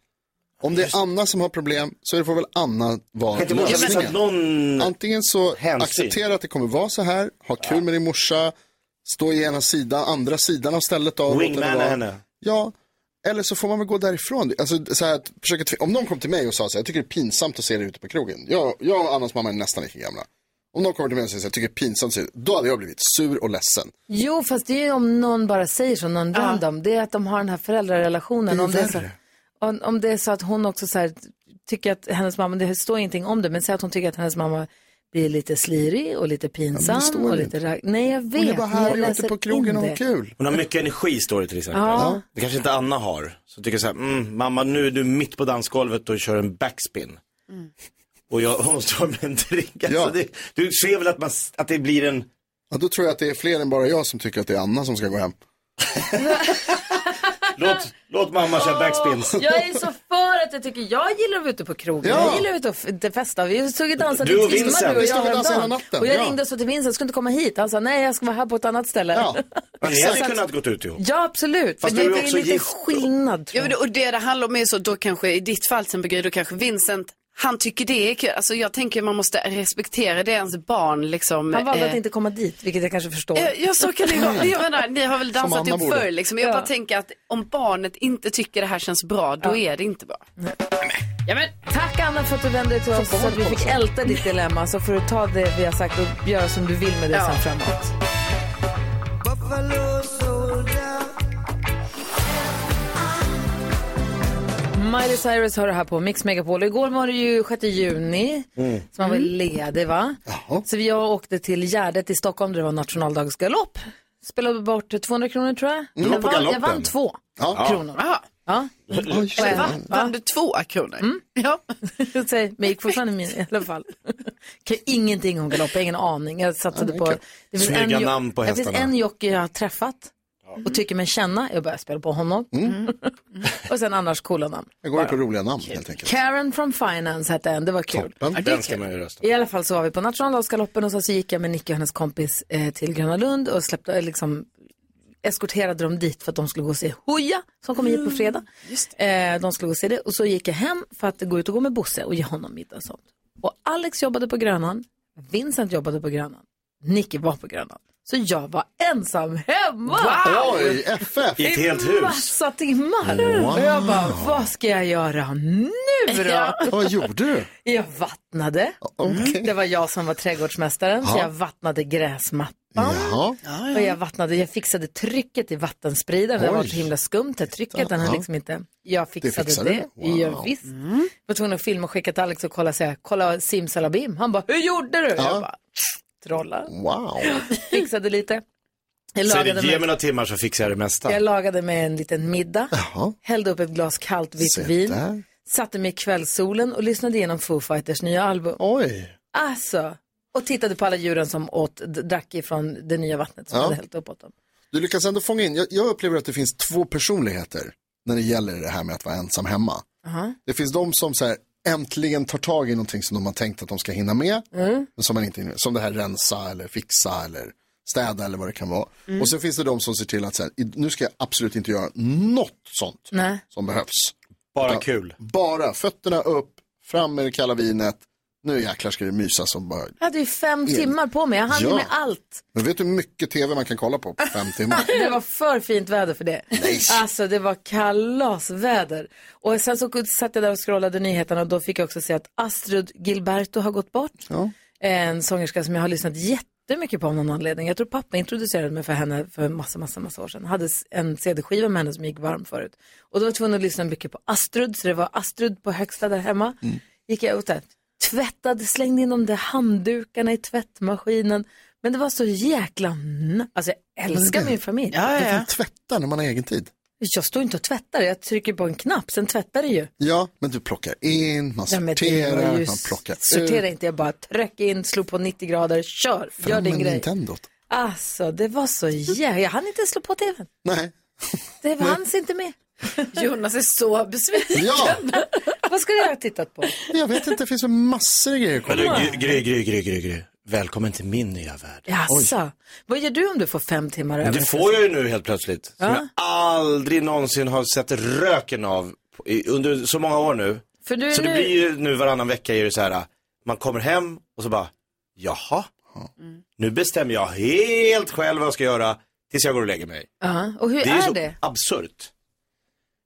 Om det är Anna som har problem så är det får väl Anna vara lösningen. någon Antingen så hänsyn. acceptera att det kommer vara så här, ha kul med din morsa, stå i ena sidan, andra sidan av stället då. låt wingmana henne. Ja, eller så får man väl gå därifrån. Alltså, så här, att försöka om någon kom till mig och sa så här, jag tycker det är pinsamt att se dig ute på krogen. Jag, jag och Annas mamma är nästan lika gamla. Om någon kommer till mig och säger så här, jag tycker det är pinsamt att se dig, då hade jag blivit sur och ledsen. Jo, fast det är ju om någon bara säger så, någon random. Det är att de har den här föräldrarelationen. Det är om, det är så. Om, om det är så att hon också så här, tycker att hennes mamma, det står ingenting om det, men säg att hon tycker att hennes mamma blir lite slirig och lite pinsam. står och det lite rag... Nej, jag vet. Hon är bara här och ute på krogen och kul. Hon har mycket energi står det till exempel. Ja. Det kanske inte Anna har. Så tycker jag så här, mm, mamma nu är du mitt på dansgolvet och kör en backspin. Och jag, hon står med en drink. Alltså Ja. det, du ser väl att, man, att det blir en Ja, då tror jag att det är fler än bara jag som tycker att det är Anna som ska gå hem. Låt, låt mamma köra backspins. Jag är så för att jag tycker, jag gillar att vara ute på krogen, Ja. jag gillar att vara ute och festa. Vi stod och dansade Du och timmar Vincent. du och jag dansa hela häromdagen. natten, Och jag ja. ringde så till Vincent, ska inte komma hit? Han sa, nej jag ska vara här på ett annat ställe. Ja. Men ni hade kunnat gått ut ihop. Ja, absolut. Fast Men är det är också lite gift. skillnad. Tror Ja, men jag. det- och det det handlar om är så, då kanske i ditt fall till exempel, då kanske Vincent, han tycker det är kul. Alltså jag tänker man måste respektera det ens barn liksom. Han valde eh, att inte komma dit, vilket jag kanske förstår. Ja, ja, så kan det vara. Jag menar, ni har väl dansat ihop borde. förr liksom. Jag Ja. bara tänker att om barnet inte tycker det här känns bra, då är det inte bra. Ja, men, Tack Anna för att du vände dig till oss så att vi fick älta ditt dilemma. Så får du ta det vi har sagt och göra som du vill med det Ja. sen framåt. Miley Cyrus har det här på Mix Megapol. Igår var det ju 6 juni, Mm. så man var ledig va? Jaha. Så jag åkte till Gärdet i Stockholm där det var nationaldagsgalopp. Spelade bort 200 kronor tror jag. Mm, jag, vann, jag vann två Ja. kronor. aha. Ja. Jag- Va? Vann du två kronor? Mm. Ja. Säg, men jag gick fortfarande min i alla fall. Kan ingenting om galopp, jag har ingen aning. Jag satsade på... Det finns Snygga jo- namn på Det finns hästarna. en jockey jag har träffat och tycker mig känna. Jag börjar spela på honom. och sen annars coola namn. Jag går ju på roliga namn helt enkelt. Karen from Finance hette en, det var kul. Toppen. Den ska man ju rösta. I alla fall så var vi på nationaldagsgaloppen och så, så gick jag med Nicky och hennes kompis eh, till Gröna Lund och släppte, eh, liksom, eskorterade dem dit för att de skulle gå och se Hooja som kommer hit på fredag. Eh, de skulle gå och se det och så gick jag hem för att gå ut och gå med Bosse och ge honom middag och sånt. Och Alex jobbade på Grönan, Vincent jobbade på Grönan, Nicky var på Grönan. Så jag var ensam hemma. Oj, FF! I ett helt hus. Massa timmar. Och jag bara, vad ska jag göra nu då? Vad gjorde du? Jag vattnade. Okej. Det var jag som var trädgårdsmästaren, så Ja. jag vattnade gräsmattan. Jaha. Och jag vattnade, jag fixade trycket i vattenspridaren. Det var så himla skumt, det trycket. Den hade Ja. liksom inte... Jag fixade fixade det. du? Wow. Ja, visst. Jag var tvungen att filma och skicka till Alex och kolla, kolla simsalabim. Han bara, hur gjorde du? Jag bara, trolla. Wow. Fixade lite. Jag lagade, det, ge mig med, några timmar så fixar jag det mesta. jag lagade med en liten middag. Jaha. Hällde upp ett glas kallt vitt vin. Satte mig i kvällssolen och lyssnade igenom Foo Fighters nya album. Oj. Alltså, och tittade på alla djuren som åt, drack ifrån det nya vattnet som Ja. hade hällt upp åt dem. Du lyckas ändå fånga in, jag, jag upplever att det finns två personligheter när det gäller det här med att vara ensam hemma. Det finns de som så här, äntligen tar tag i någonting som de har tänkt att de ska hinna med, men som man inte hinner med. Som det här rensa eller fixa eller städa eller vad det kan vara. Och så finns det de som ser till att så här, nu ska jag absolut inte göra något sånt Nej. som behövs. Bara kul. Bara fötterna upp, fram med det kalla vinet, nu jäklar ska det mysas och bara. Jag hade ju fem timmar på mig, jag hann Ja. med allt. Men vet du hur mycket tv man kan kolla på på fem timmar? Det var för fint väder för det. Alltså det var kalasväder. Och sen så satt jag där och scrollade nyheterna och då fick jag också se att Astrid Gilberto har gått bort. Ja. En sångerska som jag har lyssnat jättemycket på av någon anledning. Jag tror pappa introducerade mig för henne för massa, massa, massa år sedan. Hade en CD-skiva med henne som gick varm förut. Och då var jag tvungen att lyssna mycket på Astrid, så det var Astrid på högsta där hemma. Gick jag och där, tvättade, slängde in de där handdukarna i tvättmaskinen. Men det var så jäkla... Alltså jag älskar min familj. Ja, ja, får ja. tvätta när man har egen tid. Jag står inte och tvättar, jag trycker på en knapp, sen tvättar det ju. Ja, men du plockar in, man Ja, sorterar, ju man plockar sortera ut. inte, jag bara tryck in, slå på 90 grader, kör, gör Fram din med grej. Nintendot. Alltså, det var så jävla, jag hann inte slå på tvn. Nej. Det hanns inte med. Jonas är så besviken. Ja, Vad ska jag ha tittat på? jag vet inte, det finns väl massor av grejer att Men kolla du, på. Gry, Gry, Gry, Gry, Gry. Välkommen till min nya värld. Jaså, vad gör du om du får fem timmar över? Det får jag ju nu helt plötsligt. Som jag aldrig någonsin har sett röken av under så många år nu. För du är Så det nu... blir ju nu varannan vecka är det så här, man kommer hem och så bara, jaha, nu bestämmer jag helt själv vad jag ska göra tills jag går och lägger mig. Ja, och hur Det är, är, så det? absurt.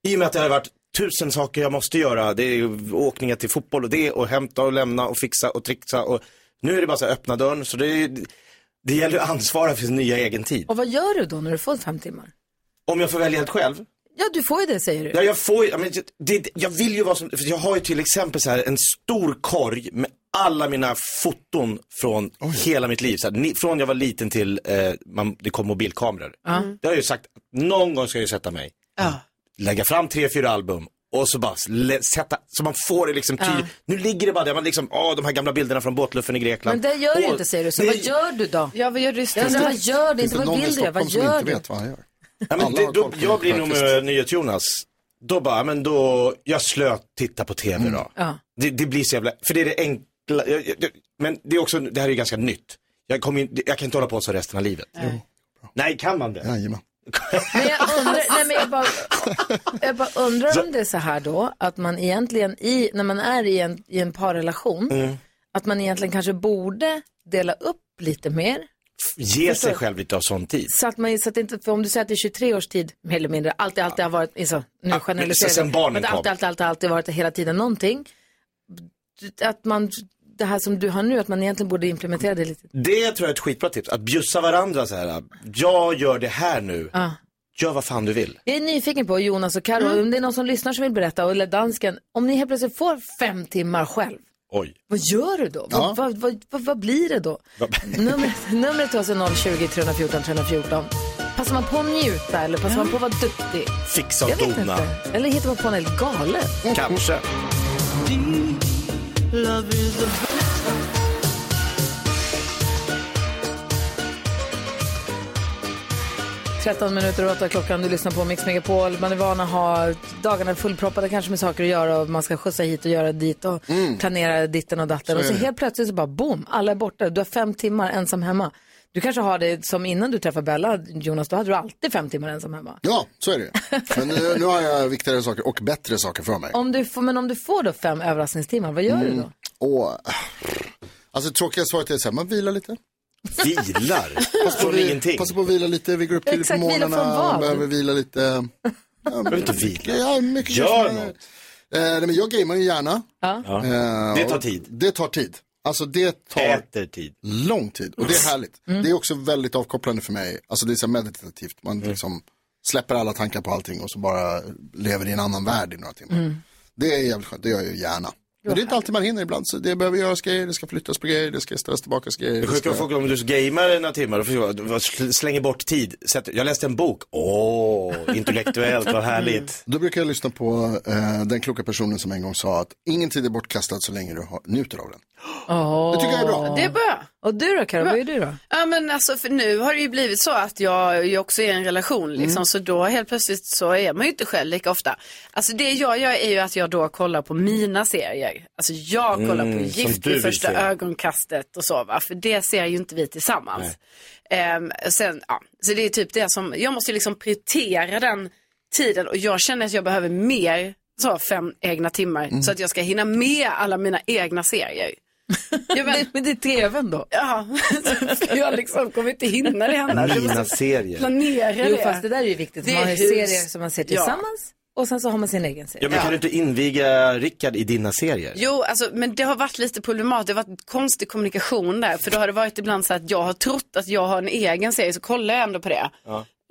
I och med att det har varit tusen saker jag måste göra. Det är åkningar till fotboll och det och hämta och lämna och fixa och trixa. Och nu är det bara så här, öppna dörren. Så det, är, det gäller att ansvara för sin nya egen tid. Och vad gör du då när du får fem timmar? Om jag får välja helt själv. Ja, du får ju det säger du. Ja, jag får ju, men det, jag vill ju vara som, för jag har ju till exempel så här en stor korg med alla mina foton från hela mitt liv. Så här, ni, från jag var liten till eh, man, det kom mobilkameror. Det har jag ju sagt, någon gång ska jag ju sätta mig, Ja. lägga fram tre, fyra album och så bara sätta, så man får det liksom tydligt. Nu ligger det bara där, man liksom, åh de här gamla bilderna från båtluffen i Grekland. Men det gör du inte säger du, så det- vad gör du då? Ja, vad gör du istället? undrar, vad gör du? Inte vad vill du? Vad gör inte du? vet vad han gör? Ja, men Alla det, då, jag blir nog med NyhetsJonas. Då bara, men då, jag slöt titta på tv då. Ja. Det, det blir så jävla, för det är det enkla, jag, jag, men det är också, det här är ganska nytt. Jag, kommer, ju- jag kan inte hålla på så resten av livet. Nej, kan man det? Jajamän. Men jag undrar, nej, men jag bara, jag bara undrar om det är så här då, att man egentligen i, när man är i en, i en parrelation, Mm. att man egentligen kanske borde dela upp lite mer. Ge sig själv lite av sån tid. Så att man, så att det inte, för om du säger att det är 23 års tid, mer eller mindre, alltid, alltid har varit, alltså, nu Ja, generaliserar sen jag, barnen men det kom. alltid, alltid, alltid, alltid varit hela tiden någonting. Att man, det här som du har nu, att man egentligen borde implementera det lite. Det tror jag är ett skitbra tips, att bjussa varandra så här. jag gör det här nu. Ja. Gör vad fan du vill. Jag är nyfiken på Jonas och Karo, Mm. om det är någon som lyssnar som vill berätta, eller dansken, om ni helt plötsligt får fem timmar själv, Oj. vad gör du då? Ja. Vad, vad, vad, vad, blir det då? numret, numret till oss är 020 314 314. Passar man på att njuta eller passar man på att vara duktig? Fixa och dona. Eller hittar man på något helt galet? Kanske. 13 minuter och 8 klockan, du lyssnar på Mix Megapol. Man är van att ha dagarna fullproppade kanske med saker att göra och man ska skjutsa hit och göra dit och planera ditten och datten. Så och så helt plötsligt så bara boom, alla är borta. Du har fem timmar ensam hemma. Du kanske har det som innan du träffade Bella, Jonas, då hade du alltid fem timmar ensam hemma. Ja, så är det Men nu, nu har jag viktigare saker och bättre saker för mig. Om du får, men om du får då fem överraskningstimmar, vad gör du då? Och, alltså det tråkiga svaret är så här, man vilar lite. Vilar. Passa på, ingenting. passa på att vila lite, vi går upp tidigt på Exakt, vila från morgnarna, vad? behöver vila lite. Ja, Behöver inte vila. Ja, mycket Gör känns- något. Eh, nej, men jag gamear ju gärna. Ja. Ja. Eh, Det tar tid. Det tar tid. Alltså det tar Äter tid. lång tid och det är härligt. Det är också väldigt avkopplande för mig. Alltså det är så meditativt. Man liksom släpper alla tankar på allting och så bara lever i en annan värld i några timmar. Det är jävligt skönt, det gör jag ju gärna. Men det är inte alltid man hinner ibland. Så det behöver göras grejer, det ska flyttas på grejer, det ska ställas tillbaka grejer. Det sjuka folk om du gamer några timmar slänger bort tid. Jag läste en bok. Åh, intellektuellt, vad härligt. Då brukar jag lyssna på eh, den kloka personen som en gång sa att ingen tid är bortkastad så länge du har, njuter av den. Det tycker jag är bra. Det är bra. Och du då, Karo, vad gör du då? Ja men alltså för nu har det ju blivit så att jag ju också är i en relation liksom så då helt plötsligt så är man ju inte själv lika ofta. Alltså det jag gör är ju att jag då kollar på mina serier. Alltså jag kollar Mm, på Gift vill första se. ögonkastet och så va, för det ser ju inte vi tillsammans. Ehm, sen, ja, så det är typ det som, jag måste liksom prioritera den tiden och jag känner att jag behöver mer, så fem egna timmar, så att jag ska hinna med alla mina egna serier. Ja, men, Men det är tvn då? Ja, för jag liksom kommer inte hinna det annars. Mina serier. planera Jo, det. fast det där är ju viktigt. Det Man har är ju hus. serier som man ser Ja. tillsammans och sen så har man sin egen serie. Ja, men kan du inte inviga Rickard i dina serier? Jo, alltså, men det har varit lite problematiskt. Det har varit konstig kommunikation där. För då har det varit ibland så att jag har trott att jag har en egen serie, så kollar jag ändå på det.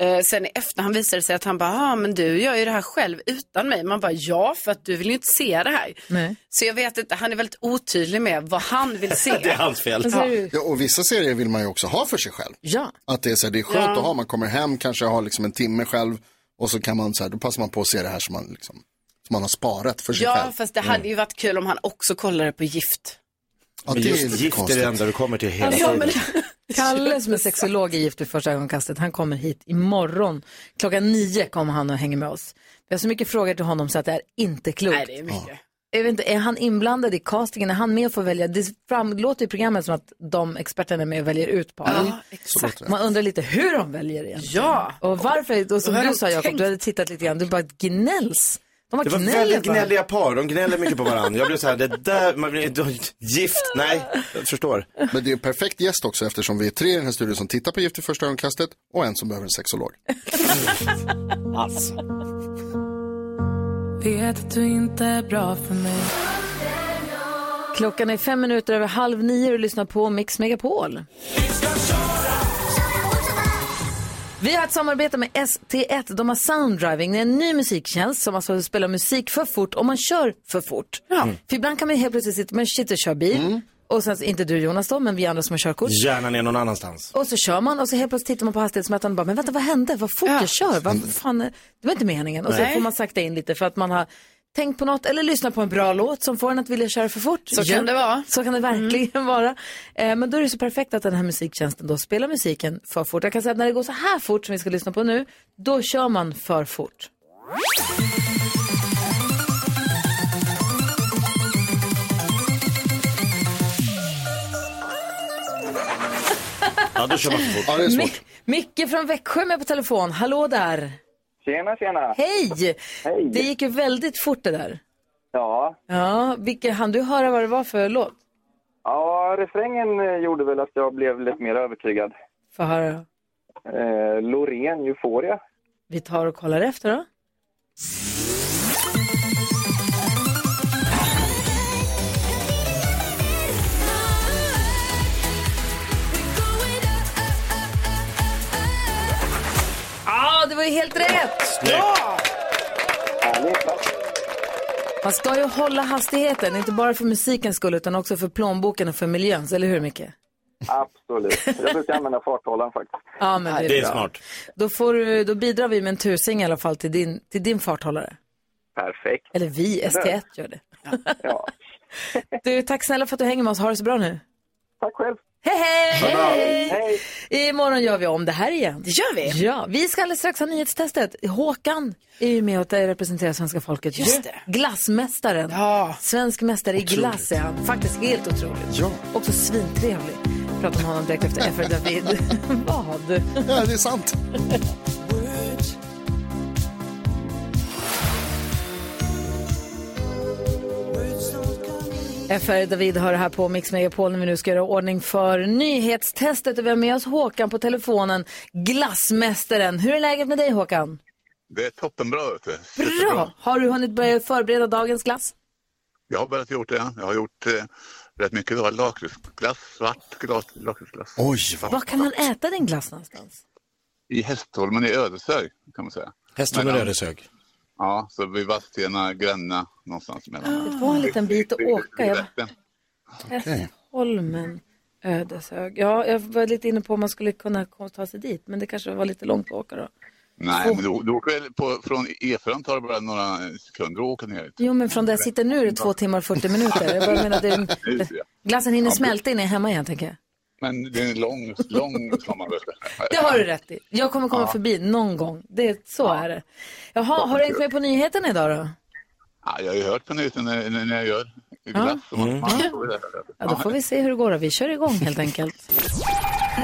Eh, sen i efterhand visade det sig att han bara, ja men du gör ju det här själv utan mig. Man bara, ja för att du vill ju inte se det här. Nej. Så jag vet inte, han är väldigt otydlig med vad han vill se. Det är hans fel. Är ju- Ja, och vissa serier vill man ju också ha för sig själv. Ja. Att det är, så här, det är skönt att ha, man kommer hem, kanske har liksom en timme själv och så kan man så här, då passar man på att se det här som man, liksom, som man har sparat för sig Ja, själv. fast det hade ju varit kul om han också kollade på Gift. Ja, Men det är just lite gift är konstigt. det enda du kommer till hela Ja, tiden. men... Kalle som är sexolog i Gift vid första ögonkastet, han kommer hit imorgon. Klockan nio kommer han och hänger med oss. Vi har så mycket frågor till honom så att det är inte klokt. Nej, det är mycket. Jag vet inte, är han inblandad i castingen? Är han med och får välja? Det fram, låter i programmet som att de experterna är med och väljer ut par. Ja, exakt. Man undrar lite hur de väljer egentligen. Ja. Och varför, och som har du sa Jakob, du hade tittat lite grann, du bara gnälls. De har Det var väldigt bara. gnälliga par, de gnäller mycket på varandra. Jag blev så här, det där, man blir gift, nej, jag förstår. Men det är en perfekt gäst också eftersom vi är tre i den här studion som tittar på Gift i första ögonkastet och en som behöver en sexolog. Alltså. Vet att du inte är bra för mig Klockan är fem minuter över halv nio och lyssnar på Mix Megapol. Vi har ett samarbete med ST1. De har Sounddriving. Det är en ny musiktjänst som alltså spelar musik för fort om man kör för fort. För ibland kan man helt plötsligt sitta, man sitter och kör bil. Och sen, inte du Jonas då, men vi andra som har körkort. Hjärnan är någon annanstans. Och så kör man och så helt plötsligt tittar man på hastighetsmätaren och bara, men vänta vad hände? Vad fort jag kör? Vad fan, det var inte meningen. Och så Nej. får man sakta in lite för att man har tänk på något eller lyssna på en bra låt som får en att vilja köra för fort. Så kan det vara. Så kan det verkligen vara. Eh, men då är det så perfekt att den här musiktjänsten då spelar musiken för fort. Jag kan säga att när det går så här fort som vi ska lyssna på nu, då kör man för fort. Ja, då kör man för fort. Ja, det är svårt. Micke från Växjö med på telefon. Hallå där. Tjena, tjena. Hej! Hej. Det gick ju väldigt fort det där. Ja, Ja, vilken, hann du höra vad det var för låt? ja, refrängen eh, gjorde väl att jag blev lite mer övertygad. Få höra då. Eh, Loreen, Euphoria. Vi tar och kollar efter då. Ja, det var ju helt rätt! Ja! Man ska ju hålla hastigheten, inte bara för musikens skull utan också för plånboken och för miljöns, eller hur Micke? Absolut. Jag brukar använda farthållaren faktiskt. Ja, men det är, Det är smart. Då, får du, då bidrar vi med en tusing i alla fall till din, till din farthållare. Perfekt. Eller vi, ST1 gör det. Ja. Du, tack snälla för att du hänger med oss. Ha det så bra nu. Tack själv. Hej, hej! Hej. Imorgon gör vi om det här igen. Det gör vi. Ja, vi ska alldeles strax ha nyhetstestet. Håkan är ju med och representerar svenska folket. Just ju. det. Glassmästaren. Ja. Svensk mästare i glass är han. Faktiskt helt otroligt. Ja. Också svintrevlig. Pratar om honom direkt efter FR David. Vad? ja, det är sant. FR David har det här på Mix Megapol när vi nu ska göra ordning för nyhetstestet. Och vi har med oss Håkan på telefonen, glassmästaren. Hur är läget med dig Håkan? Det är toppenbra. Vet du. Bra! Har du hunnit börja förbereda dagens glass? Jag har börjat gjort det. Jag har gjort eh, rätt mycket idag. Lakritsglass, svart glas, lakritsglass. Oj, vad... Var kan man äta din glass någonstans? I Hästholmen i Ödeshög kan man säga. Hästholmen Mellan- Ödeshög. Ja, så vid Vadstena, Gränna någonstans mellan. Det var en liten bit att åka. Jag. Hästholmen, Ödeshög. Ja, jag var lite inne på om man skulle kunna komma- ta sig dit, men det kanske var lite långt att åka då. Nej, men du, du åker på, från E4 tar det bara några sekunder att åka ner. Jo, men från där jag sitter nu är det två timmar och 40 minuter. Jag bara menar, det. glassen hinner smälta innan jag är hemma igen, tänker jag. Men det är en lång, lång sommarvecka. Det har du rätt i. Jag kommer komma förbi någon gång. Det, så är det. Jaha, har du hängt med på nyheten idag då? Ja, jag har ju hört på nyheten när, när när jag gör glass. man får det. Ja, då får vi se hur det går. Då. Vi kör igång helt enkelt.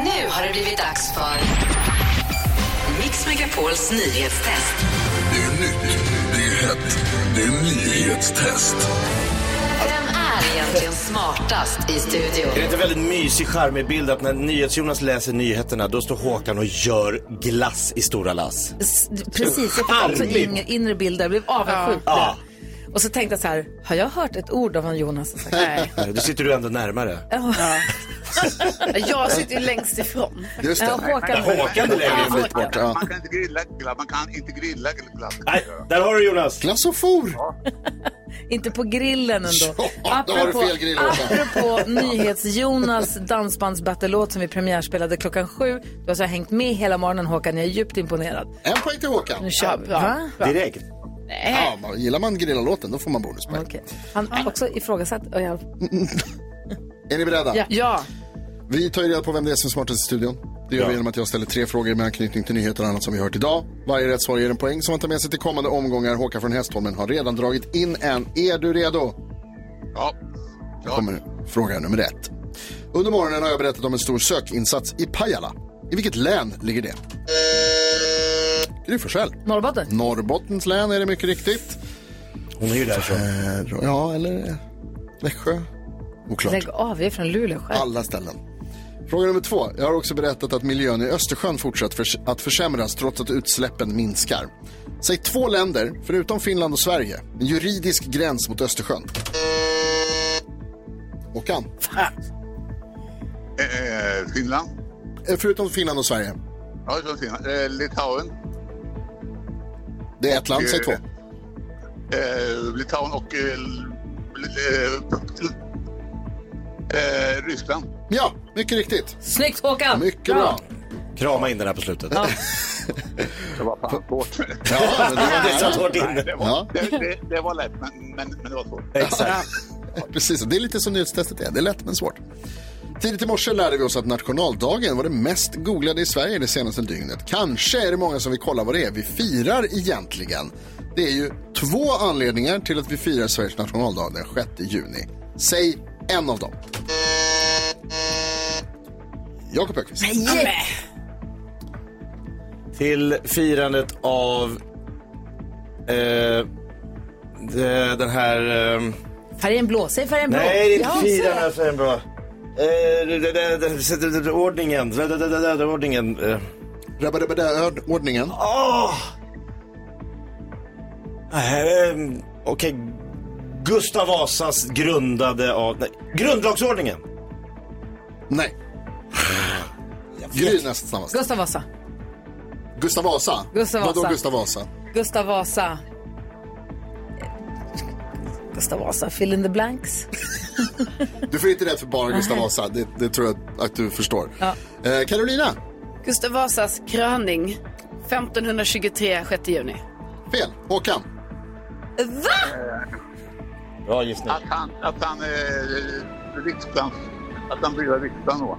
Nu har det blivit dags för Mix Megapols nyhetstest. Det är nytt, det är hett, det är nyhetstest. Vem är egentligen smartast i studion? Är det inte väldigt mysig, charmig bild att när NyhetsJonas läser nyheterna, då står Håkan och gör glass i stora lass? S- Precis, jag fick också inre, inre bilder. Jag blev avundsjuk. Ja. Och så tänkte jag så här, har jag hört ett ord av vad Jonas har sagt? Nej. Nej, Då sitter du ändå närmare. Ja. Jag sitter ju längst ifrån. Just det. Ja, Håkan. Håkan är längre bort, ja. Man kan inte grilla glass. Man kan inte grilla glass. Nej, där har du Jonas. Glass och for. Inte på grillen ändå. Ja, då har du fel grill, apropå NyhetsJonas dansbandsbattlelåt som vi premiärspelade klockan sju. Du har alltså hängt med hela morgonen Håkan, jag är djupt imponerad. En poäng till Håkan. Nu kör vi. Va? Direkt. Ja, man- gillar man grilla-låten då får man bonuspoäng. Okej. Han har också ifrågasatt. Och jag... Är ni beredda? Ja. Ja. Vi tar ju reda på vem det är som är smartast i studion. Det gör vi genom att jag ställer tre frågor med anknytning till nyheter och annat som vi hört idag. Varje rätt svar ger en poäng som man tar med sig till kommande omgångar. Håkan från Hästholmen har redan dragit in en. Är du redo? Ja. Här kommer fråga nummer ett. Under morgonen har jag berättat om en stor sökinsats i Pajala. I vilket län ligger det? Gry Forssell. Norrbotten. Norrbottens län är det mycket riktigt. Hon är ju därifrån. Eh, Ja, eller eh, Växjö. Oklart. Lägg av, vi är från Luleå själv. Alla ställen. Fråga nummer två. Jag har också berättat att miljön i Östersjön fortsatt förs- att försämras trots att utsläppen minskar. Säg två länder, förutom Finland och Sverige, en juridisk gräns mot Östersjön. Håkan? Eh, Finland. Eh, Förutom Finland och Sverige. Ja, från Finland. Eh, Litauen. Det är ett land, säg två. Eh, Litauen och eh, eh, eh, Ryssland. Ja, mycket riktigt. Snyggt Håkan! Mycket bra. Krama in den här på slutet. Ja. Det var fan svårt. Ja, men det var det. satt hårt inne. Nej, det, var, Ja. det, det, det var lätt, men, men, men det var svårt. Exakt. Precis, det är lite som nyhetstestet är. Det är lätt men svårt. Tidigt i morse lärde vi oss att nationaldagen var det mest googlade i Sverige det senaste dygnet. Kanske är det många som vill kolla vad det är vi firar egentligen. Det är ju två anledningar till att vi firar Sveriges nationaldag den 6 juni. Säg en av dem. Jakob Öqvist. Till firandet av eh, det, den här... Eh, Färgen blå, säg färgen blå. nej, det är inte firandet av färgen blå. Ordningen. Ordningen. Ordningen. Åh! Eh, Okej. Gustav Vasas grundade av... Nej, grundlagsordningen. Nej. Gry näst snabbast. Gustav Vasa. Gustav Vasa. Gustav Vadå Vasa. Gustav Vasa? Gustav Vasa. Gustav Vasa, fill in the blanks. Du får inte rätt för bara Gustav Vasa. Det, det tror jag att du förstår. Ja. Eh, Carolina. Gustav Vasas kröning 1523, 6 juni. Fel. Håkan. Va? Bra gissning. Att han, att han eh, riksdagen, att han bildade riksdagen då.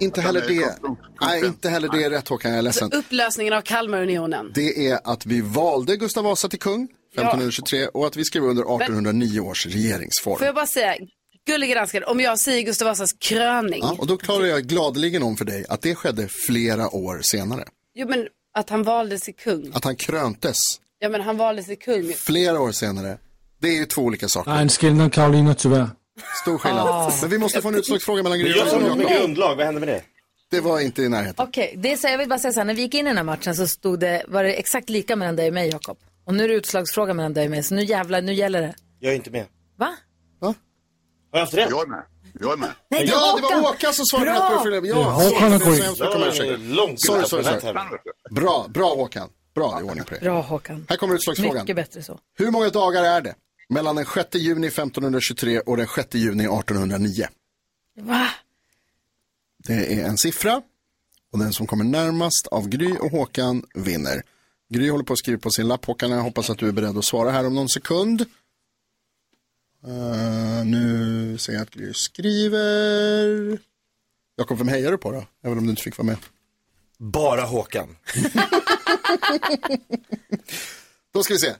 Inte heller är det. konstnär. Nej, inte heller det är rätt Håkan. Jag är ledsen. Upplösningen av Kalmarunionen. Det är att vi valde Gustav Vasa till kung 1523 och att vi skrev under 1809 års regeringsform. Får jag bara säga, gullige dansken, om jag säger Gustav Vasas kröning. Ja, och då klarar jag gladeligen om för dig att det skedde flera år senare. Jo men att han valdes till kung. Att han kröntes Ja men han valdes till kung. flera år senare. Det är ju två olika saker. er en skillnad, Karolina, tyvärr. Stor skillnad. Men vi måste få en utslagsfråga mellan Gry Jag och som med Jakob. grundlag, vad hände med det? Det var inte i närheten. Okej, det är så, jag vill bara säga så här, när vi gick in i den här matchen så stod det, var det exakt lika mellan dig och mig Jakob. Och nu är det utslagsfråga mellan dig och mig, så nu jävlar, nu gäller det. Jag är inte med. Va? Har jag haft rätt? Jag är med. Jag är med. Nej, det Ja, var det var Håkan. Håkan som svarade Bra. rätt på frågan. Ja, Håkan och så Gry. hemskt mycket om ursäkt. Långt Sorry, sorry, sorry. Bra, bra Håkan. Bra, det är ordning på det. Bra Håkan. Här kommer utslagsfrågan. Mycket bättre så. Hur många dagar är det mellan den 6 juni 1523 och den 6 juni 1809? Va? Det är en siffra och den som kommer närmast av Gry och Håkan vinner. Gry håller på att skriva på sin lapp. Håkan, jag hoppas att du är beredd att svara här om någon sekund. Eh, nu ser jag att Gry skriver. Jakob, vem hejar du på då? Även om du inte fick vara med. Bara Håkan. Då ska vi se.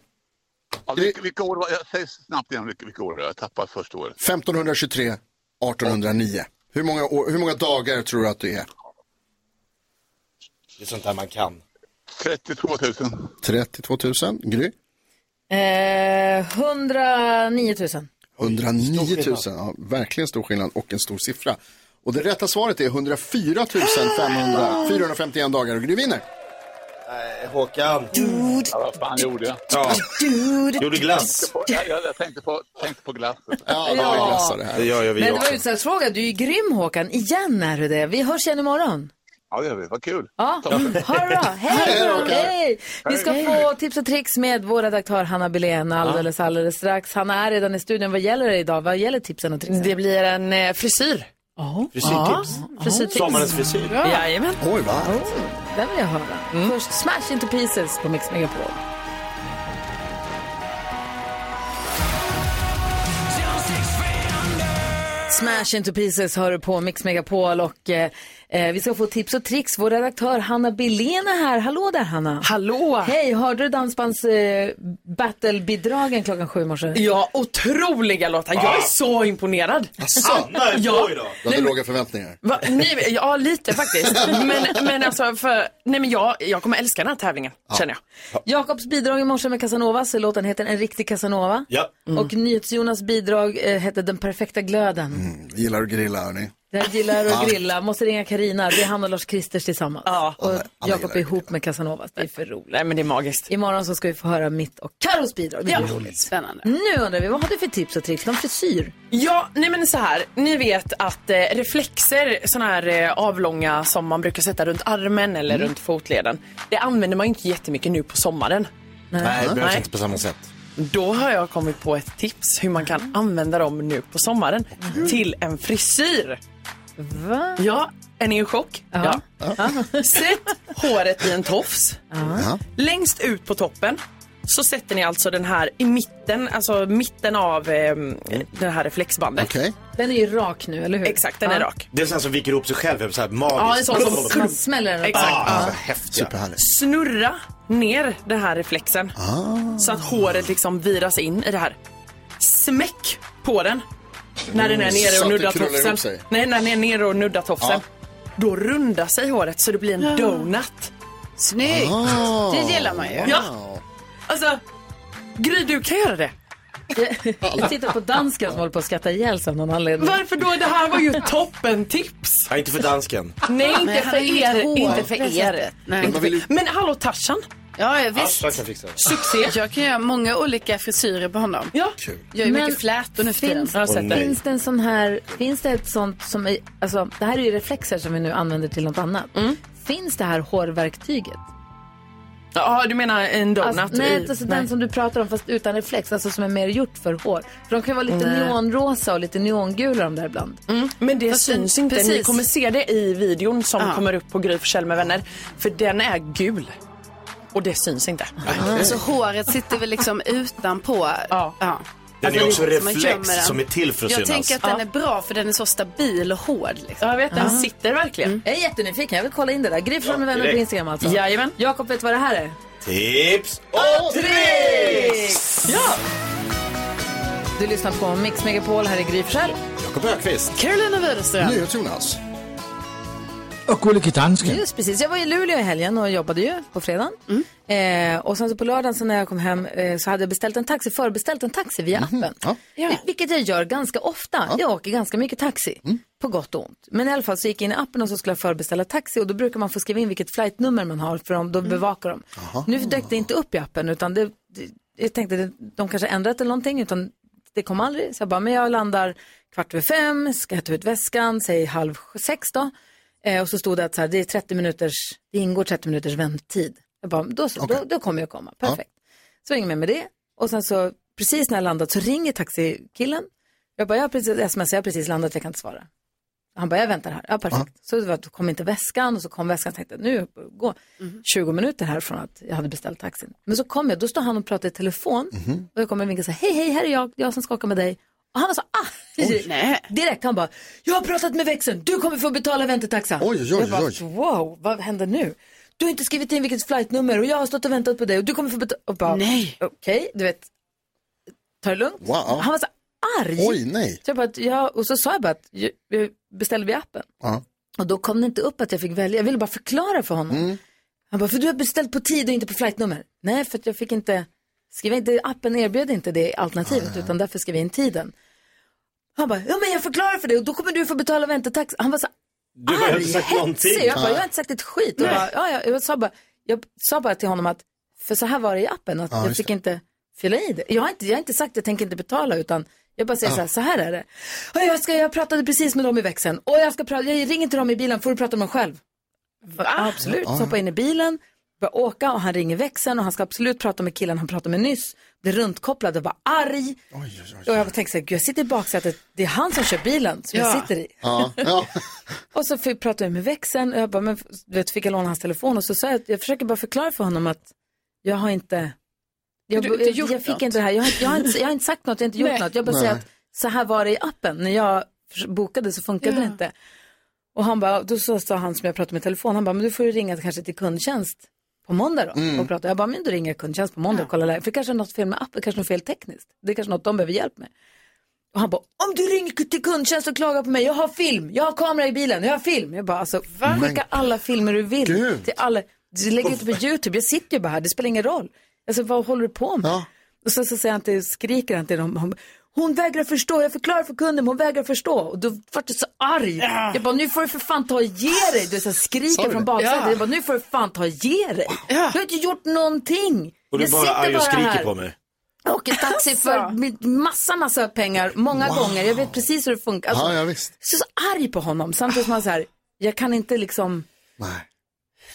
Ja, vilka, vilka år var, jag säger snabbt igen vilka, vilka år det. Jag tappade första året. 1523, 1809. Hur många, år, hur många dagar tror du att det är? Det är sånt där man kan. 32 000. 32 000. Gry? Eh, 109 000. 109 000. Ja, verkligen stor skillnad och en stor siffra. Och det rätta svaret är 104 500, 451 dagar och Gry vinner. Nej, Håkan. Ja, vad fan gjorde jag? Ja. Gjorde Jag glass. tänkte på, jag, jag tänkte på, tänkte på glassen. Ja, det var Ja. det här. Det gör ju vi Men det också. var utslagsfråga, du är ju grym Håkan. Igen är du det. Vi hörs igen imorgon. Ja, det gör vi. Vad kul. Ja, ha det bra. Hej! Hej, Håkan. Hej! Vi ska få tips och tricks med vår redaktör Hanna Billén alldeles, alldeles strax. Hanna är redan i studion. Vad gäller det idag? Vad gäller tipsen och tricksen? Det blir en eh, frisyr. Frisyrtips. Frisyrtips. Sommarens frisyr. Jajamän. Oj, vad. Oh, den vill jag höra. Först Smash Into Pieces på Mix Megapol. Smash Into Pieces hör du på Mix Megapol och eh, eh, vi ska få tips och tricks. Vår redaktör Hanna Billén är här. Hallå där Hanna. Hallå! Hej, hörde du dansbands eh, battlebidragen klockan sju i morse? Ja, otroliga låtar. Jag är så imponerad. Hanna är Ja. på idag. Du hade låga förväntningar. Va, ni, ja, lite faktiskt. Men, men alltså, för, nej, men jag, jag kommer älska den här tävlingen, känner jag. Jakobs bidrag i morse med Casanovas. Låten heter En riktig Casanova. Ja. Och NyhetsJonas bidrag eh, hette Den perfekta glöden. Vi gillar att grilla, hörni. Jag gillar att grilla. Måste ringa Karina. Det är han och Lars Kristers tillsammans. Ja. och Jakob är ihop med Casanovas. Det är för roligt. Nej, men det är magiskt. Imorgon så ska vi få höra mitt och Karos bidrag. Det blir roligt. Spännande. Nu undrar vi, vad har du för tips och tricks? Någon frisyr? Ja, nej men så här. Ni vet att eh, reflexer, såna här eh, avlånga som man brukar sätta runt armen eller runt fotleden. Det använder man ju inte jättemycket nu på sommaren. Nej, det behövs Nej. inte på samma sätt. Då har jag kommit på ett tips hur man kan använda dem nu på sommaren till en frisyr. Va? Ja, Är ni i chock? Ja. Sätt håret i en tofs. Ja. Längst ut på toppen så sätter ni alltså den här i mitten, alltså mitten av eh, det här reflexbandet. Okej. Den är ju rak nu, eller hur? Exakt, den är Ja. rak. Det är en sån som viker ihop sig själv, så här Ja, en magiskt. sån som Man smäller den. Exakt. Ah, så häftiga. Snurra ner den här reflexen så att håret liksom viras in i det här. Smäck på den när den är Mm, nere och nuddar tofsen. Nej, när den är nere och nuddar tofsen. Då rundar sig håret så det blir en donut. Snyggt. Ah. Det gillar man ju. Ja. Alltså, Gry, du kan göra det. Jag tittar på dansken som håller på att skratta ihjäl sig av någon anledning. Varför då? Det här var ju toppen tips. Ja, inte för dansken. Nej, inte för er. Inte för er. Nej. Inte för... Men hallå Tarzan. Ja, ja, visst. Jag kan fixa det. Succé. Jag kan göra många olika frisyrer på honom. Ja. Jag är Men mycket flätor nu för tiden. Finns, Jag har sett det. finns det en sån här, finns det ett sånt som är, alltså det här är ju reflexer som vi nu använder till något annat. Mm. Finns det här hårverktyget? Ja, du menar en donut? Alltså, nej, i... alltså den som du pratar om fast utan reflex, alltså som är mer gjort för hår. För de kan ju vara lite Nej. neonrosa och lite neongula de där ibland. Mm, men det Fast syns den- inte. Ni precis. kommer se det i videon som Ja. kommer upp på Gry Forssell med vänner. För den är gul. Och det syns inte. Så håret sitter väl liksom utanpå. Ja. ja. Den är Alltså, också lite som man reflex den. som är till för att Jag synas. tänker att den är bra för den är så stabil och hård. Liksom. Ja, jag vet. Den sitter verkligen. Jag är jättenyfiken, jag vill kolla in det där. Gry med vänner på. Instagram alltså. Jajamän. Jakob vet vad det här är? Tips och tricks! Ja! Du lyssnar på Mix Megapol, här är Gry. Jakob Ökvist. Carolina Widerström. Jonas. Och gullige dansken. Just precis, jag var i Luleå i helgen och jobbade ju på fredagen. Eh, och sen så på lördagen så när jag kom hem eh, så hade jag beställt en taxi, förbeställt en taxi via appen. Ja. Eh, Vilket jag gör ganska ofta. Jag åker ganska mycket taxi, på gott och ont. Men i alla fall så gick jag in i appen och så skulle jag förbeställa taxi och då brukar man få skriva in vilket flightnummer man har för de, då bevakar de. Nu dök det inte upp i appen utan det, det, jag tänkte det, de kanske ändrat eller någonting utan det kom aldrig. Så jag bara, men jag landar kvart över fem, ska jag ta ut väskan, säg halv sex då. Eh, och så stod det att så här, det är 30 minuters, det ingår 30 minuters vänttid. Jag bara, då, så, då, då kommer jag komma, perfekt. Så ringer jag med det och sen så precis när jag landat så ringer taxikillen. Jag bara, jag har precis sms, jag har precis landat, jag kan inte svara. Han bara, jag väntar här. Ja, perfekt. Så det var, då kom inte väskan och så kom väskan. Jag tänkte, nu gå 20 minuter härifrån att jag hade beställt taxin. Men så kom jag, då står han och pratar i telefon. Och jag kommer och vinkar så här, hej, hej, här är jag, jag som ska åka med dig. Och han var så arg. Nej. Direkt, han bara, jag har pratat med växeln, du kommer få betala väntetaxa. Oj, oj, oj, jag bara, wow, vad händer nu? Du har inte skrivit in vilket flightnummer och jag har stått och väntat på dig och du kommer få betala. Och bara, Nej. Okej, du vet, ta det lugnt. Wow. Han var så arg. Oj, nej. Så jag bara, att jag, och så sa jag bara att beställde via appen. Ja. Och då kom det inte upp att jag fick välja. Jag ville bara förklara för honom. Mm. Han bara, för du har beställt på tid och inte på flightnummer. Nej, för att jag fick inte skriva in, det, appen erbjöd inte det alternativet, utan därför skrev jag in tiden. Han bara, ja men jag förklarar för dig och då kommer du få betala väntetaxa. Han var så Du har arg, inte sagt någonting. hetsig. Jag, bara, jag har inte sagt ett skit. Jag, bara, ja, ja, jag, sa bara, jag sa bara till honom att, för så här var det i appen, att Ja, jag fick det. inte fylla i det. Jag har inte, jag har inte sagt att jag tänker inte betala, utan jag bara säger så, här, så här är det. Och jag, ska, jag pratade precis med dem i växeln och jag, ska prata, jag ringer till dem i bilen, får du prata med dem själv? Absolut, så hoppar jag in i bilen, börjar åka och han ringer växeln och han ska absolut prata med killen han pratade med nyss. Blir runtkopplad och var arg. Och jag tänkte så här, "Gud, jag sitter i baksätet, det är han som kör bilen som jag Ja. sitter i. Ja, ja. Och så fick, pratade jag med växeln och jag bara, men du vet, fick jag låna hans telefon och så sa jag, att jag försöker bara förklara för honom att jag har inte, jag, Du jag, gjort jag fick något. inte det här, jag har, inte- jag, har inte, jag har inte sagt något, jag har inte gjort Nej. något. Jag bara Nej. säger att så här var det i appen, när jag bokade så funkade Ja. det inte. Och han bara, då så sa han som jag pratade med telefon, han bara, men du får ju ringa kanske till kundtjänst på måndag då. Mm. Och prata. Jag bara, men då ringer jag kundtjänst på måndag och kollar läget. För det kanske är något fel med appen, kanske något fel tekniskt. Det är kanske något de behöver hjälp med. Och han bara, om du ringer till kundtjänst och klagar på mig, jag har film, jag har kamera i bilen, jag har film. Jag bara, alltså skicka alla filmer du vill Gud. till alla. Du lägger ut på YouTube, jag sitter ju bara här, det spelar ingen roll. Alltså vad håller du på med? Ja. Och så, så säger han till, skriker han till dem, hon, vägrar förstå, jag förklarar för kunden, men hon vägrar förstå. Och då vart jag så arg. Jag bara, nu får du för fan ta och ge dig. Du så skriker från baksätet. Ja. Jag bara, nu får du fan ta och ge dig. Du har inte gjort någonting. Och du är jag bara sitter arg och bara skriker här. på mig. Jag åker taxi för massa, massa pengar, många gånger. Jag vet precis hur det funkar. Alltså, Ja, ja, visst. Så, så arg på honom, samtidigt som han så här, jag kan inte liksom, Nej.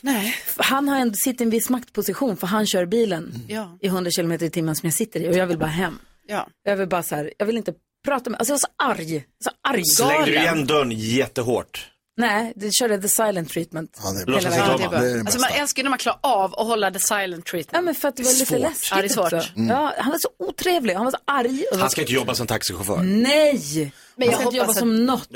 Nej. han har ändå sitt i en viss maktposition för han kör bilen Ja. i 100 km i timmen som jag sitter i och jag vill bara hem. Ja. Jag vill bara så här, jag vill inte prata med, alltså jag var så arg, så arg Slängde du igen dörren jättehårt? Nej, det körde the silent treatment. Ja, det är. Hela vägen. det. Det är det alltså, man älskar ju när man klarar av att hålla the silent treatment. Ja, men för att det var lite Svårt. läskigt Ja, det är svårt. också. Mm. Ja, han var så otrevlig, han var så arg. Och Han ska inte jobba som taxichaufför. Nej! Men han jag ska inte jobba hoppas som något.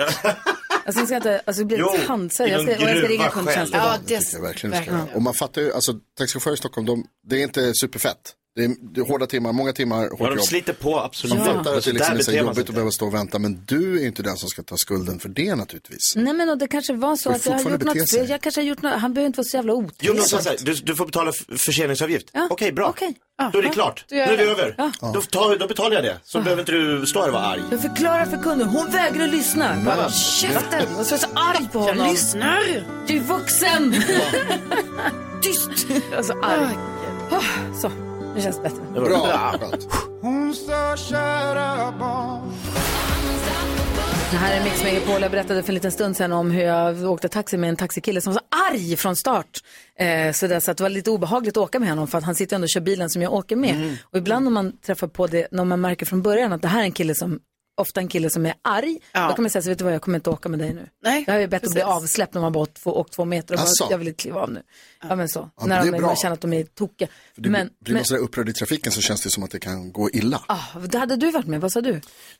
Alltså, jag ska inte, alltså det blir Jo, ett i Jag ska, någon och jag ska ringa kundtjänsten. Ja, det, tycker jag verkligen det ska. Och man fattar ju, alltså taxichaufförer i Stockholm, de, det är inte superfett. Det är, det är hårda timmar, många timmar hårt Ja, de jobb. sliter på, absolut. Man fattar att det Så liksom är så jobbigt att behöva stå och vänta, men du är inte den som ska ta skulden för det naturligtvis. Nej men och det kanske var så att jag har gjort något sig. fel. Jag kanske har gjort något, han behöver inte vara så jävla Jo, men otrevlig. så här, du, du får betala förseningsavgift. Ja, Okej, bra. okej. Då är det klart. Nu är det jag över. Då, tar, då betalar jag det. Så behöver inte du stå här och vara arg. Jag förklarar för kunden, hon vägrar lyssna. Bara, käften! Och så är jag så arg på honom. jag lyssnar. Du är vuxen! Tyst! Alltså arg. Oh, så, nu känns det bättre. Bra, skönt. Det här är Mix Megapol. Jag berättade för en liten stund sedan om hur jag åkte taxi med en taxikille som var så arg från start. Eh, så, det, så att det var lite obehagligt att åka med honom för att han sitter ändå och kör bilen som jag åker med. Och ibland om man träffar på det, när man märker från början att det här är en kille som ofta en kille som är arg, Ja. då kan man säga så vet du vad, jag kommer inte åka med dig nu. Nej, jag har ju bett att bli avsläppt när man bara två, åkt två meter och bara, jag vill inte kliva av nu. Ja, men så, men när det är de, känner att de är tokiga. Du, Men, blir men man sådär upprörd i trafiken så känns det som att det kan gå illa. ah, det hade du varit med, vad sa du?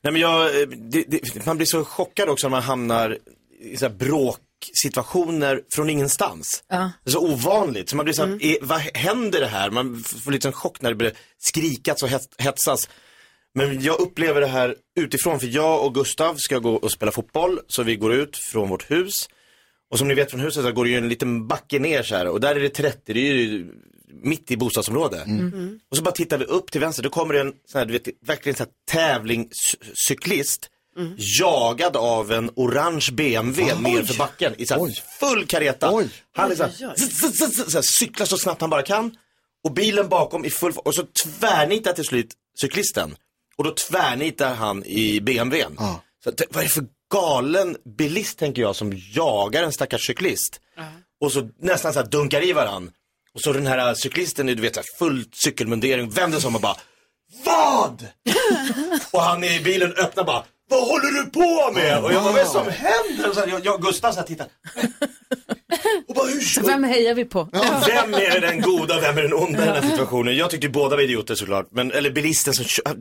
Nej, men jag, eh, det, det, man blir så chockad också när man hamnar i så här bråksituationer från ingenstans. Ja. Så ovanligt. Så man blir så här, är, vad händer det här? Man får lite en chock när det blir skrikats och het- hetsas. Men jag upplever det här utifrån, för jag och Gustav ska gå och spela fotboll, så vi går ut från vårt hus. Och som ni vet från huset så går det ju en liten backe ner så här och där är det 30, det är ju mitt i bostadsområde. Och så bara tittar vi upp till vänster, då kommer det en sån här, du vet, verkligen så här tävlingscyklist jagad av en orange BMW nerför backen i så här Oj. full kareta. Oj. Han är så cyklar så snabbt han bara kan och bilen bakom i full och så tvärnitar till slut cyklisten och då tvärnitar han i BMWn. Ja. Så, vad är det för galen bilist tänker jag som jagar en stackars cyklist och så nästan så här dunkar i varann. Och så den här cyklisten, du vet, så här, full cykelmundering, vänder sig om och bara Vad? och han i bilen öppnar bara Vad håller du på med? Och jag bara, vad är det som händer? Och så här, jag, jag och Gustav så här tittar. Och bara, hur Så vem hejar vi på? vem är den goda vem är den onda i den här situationen? Jag tyckte båda var idioter såklart. Men, eller bilisten som kör.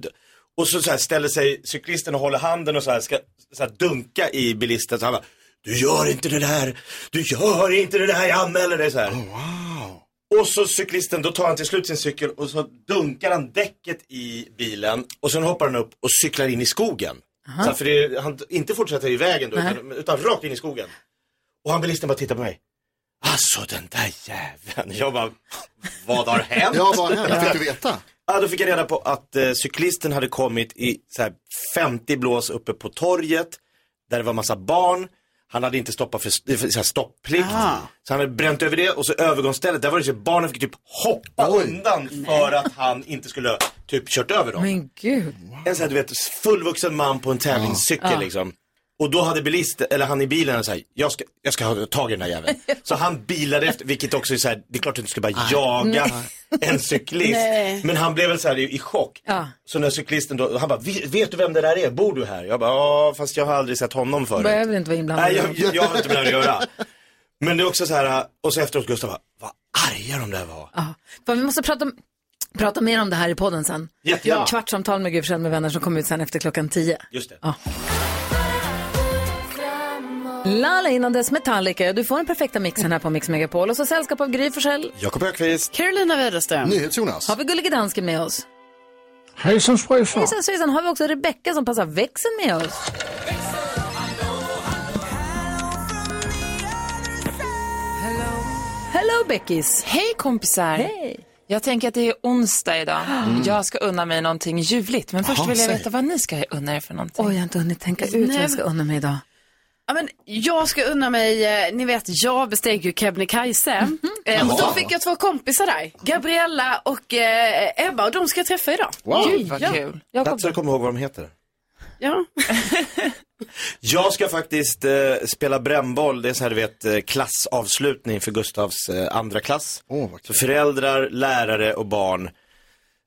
Och så, så här, ställer sig cyklisten och håller handen och så här, ska så här, dunka i bilisten. Så han bara, du gör inte det där, du gör inte det där, jag anmäler dig så här. Och så cyklisten, då tar han till slut sin cykel och så dunkar han däcket i bilen och sen hoppar han upp och cyklar in i skogen. Så här, för det, han inte fortsätter i vägen då, utan, utan rakt in i skogen. Och han bilisten bara tittar på mig. Alltså den där jäveln. Jag bara, vad har hänt? Ja, vad hände? Fick du veta? Ja, då fick jag reda på att eh, cyklisten hade kommit i så här, 50 blås uppe på torget. Där det var massa barn. Han hade inte stoppat för, för så här, stopplikt. Så han hade bränt över det och så övergångsstället, där var det så att barnen fick typ hoppa undan för att han inte skulle typ kört över dem. Men gud. En sån här, du vet, fullvuxen man på en tävlingscykel Ja. liksom. Och då hade bilist, eller han i bilen så här, jag ska, jag ska ha tag i den här jäveln. Så han bilade efter, vilket också är så här, det är klart att du inte ska bara jaga en cyklist. Nej. Men han blev väl så här i, i chock. Ja. Så när cyklisten då, han bara, "Vet- du vem det där är? Bor du här? Jag bara, ja fast jag har aldrig sett honom förut. Behöver inte vara inblandad. Nej, jag, jag, jag har inte med det att göra. Men det är också så här, och så efteråt Gustav bara, vad arga de där var. Ja. För vi måste prata, prata mer om det här i podden sen. Jättegärna. Kvartsamtal med Forssell med vänner som kommer ut sen efter klockan tio. Just det. Ja. Lala innan dess Metallica. Du får den perfekta mixen här på Mix Megapol. Och så sällskap av Gry Forssell. Jakob Ökvist. Carolina Widerström. NyhetsJonas. Har vi Gullige Dansken med oss? Hejsan svejsan. Hejsan svejsan. Har vi också Rebecka som passar växeln med oss? Hello Beckis. Hej kompisar! Hej. Jag tänker att det är onsdag idag. Jag ska unna mig någonting ljuvligt. Men först Jaha, vill jag säg. veta vad ni ska unna er för någonting. Oj, jag har inte hunnit tänka ut vad jag ska unna mig idag. Ja, men jag ska unna mig, eh, ni vet, jag besteg ju Kebnekaise. Eh, och då fick jag två kompisar där. Gabriella och eh, Ebba och de ska jag träffa idag. Wow. Gud vad Ja. kul. Plats så jag kommer ihåg vad de heter. Ja. Jag ska faktiskt eh, spela brännboll, det är så här du vet eh, klassavslutning för Gustavs eh, andra klass. Vad Så föräldrar, lärare och barn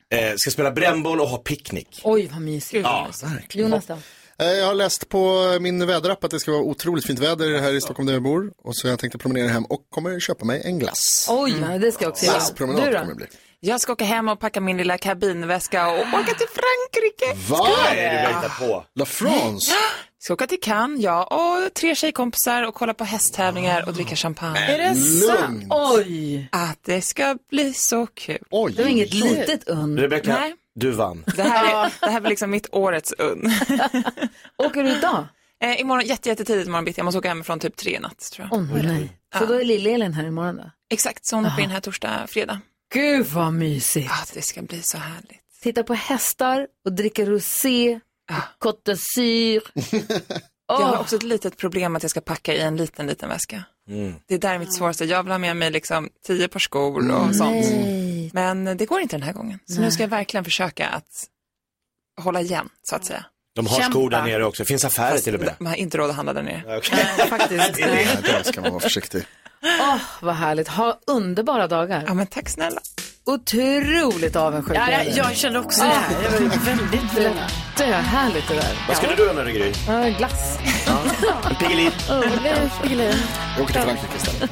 eh, ska spela brännboll och ha picknick. Oj, vad mysigt. Ja, Jonas då? Eh, Jag har läst på min väderapp att det ska vara otroligt fint väder här i Stockholm där jag bor. Och så jag tänkte promenera hem och kommer köpa mig en glass. Oj, det ska jag också göra. Glasspromenad Du då? kommer det bli. Jag ska åka hem och packa min lilla kabinväska och åka till Frankrike. Va? Nej, du hittar på. La France? Ska åka till Cannes, ja, och tre tjejkompisar och kolla på hästtävlingar och dricka champagne. Är det sant? Oj! Att det ska bli så kul. Oj. Det var inget litet unn. Rebecka, Nej. Du vann. Det här är, det här blir liksom mitt årets unn. Åker du idag? Eh, imorgon, jätte, jättetidigt imorgon bitti. Jag måste åka hemifrån typ tre i natt tror jag. Åh nej. Så då är Lill-Elin här imorgon då? Exakt, så hon blir in här torsdag, fredag. Gud vad mysigt. Ja, det ska bli så härligt. Titta på hästar och dricka rosé, Côte d'Azur. Jag har också ett litet problem att jag ska packa i en liten, liten väska. Det är där mitt svåraste. Jag vill ha med mig liksom tio par skor och sånt. Nej. Men det går inte den här gången. Så nu ska jag verkligen försöka att hålla igen, så att säga. De har Kämpa. skor där nere också. Det finns affärer till och med. Man har inte råd att handla där nere. Okej. Faktiskt. Nej, där ska man vara försiktig. Åh, vad härligt. Ha underbara dagar. Ja, men tack snälla. Otroligt avundsjuk. Ja, är jag, jag. jag kände också det här. Det var ju väldigt Det lät döhärligt det där. Vad skulle du göra med dig Gry? Ja, glass. En Piggelin? Jag åker till Frankrike istället.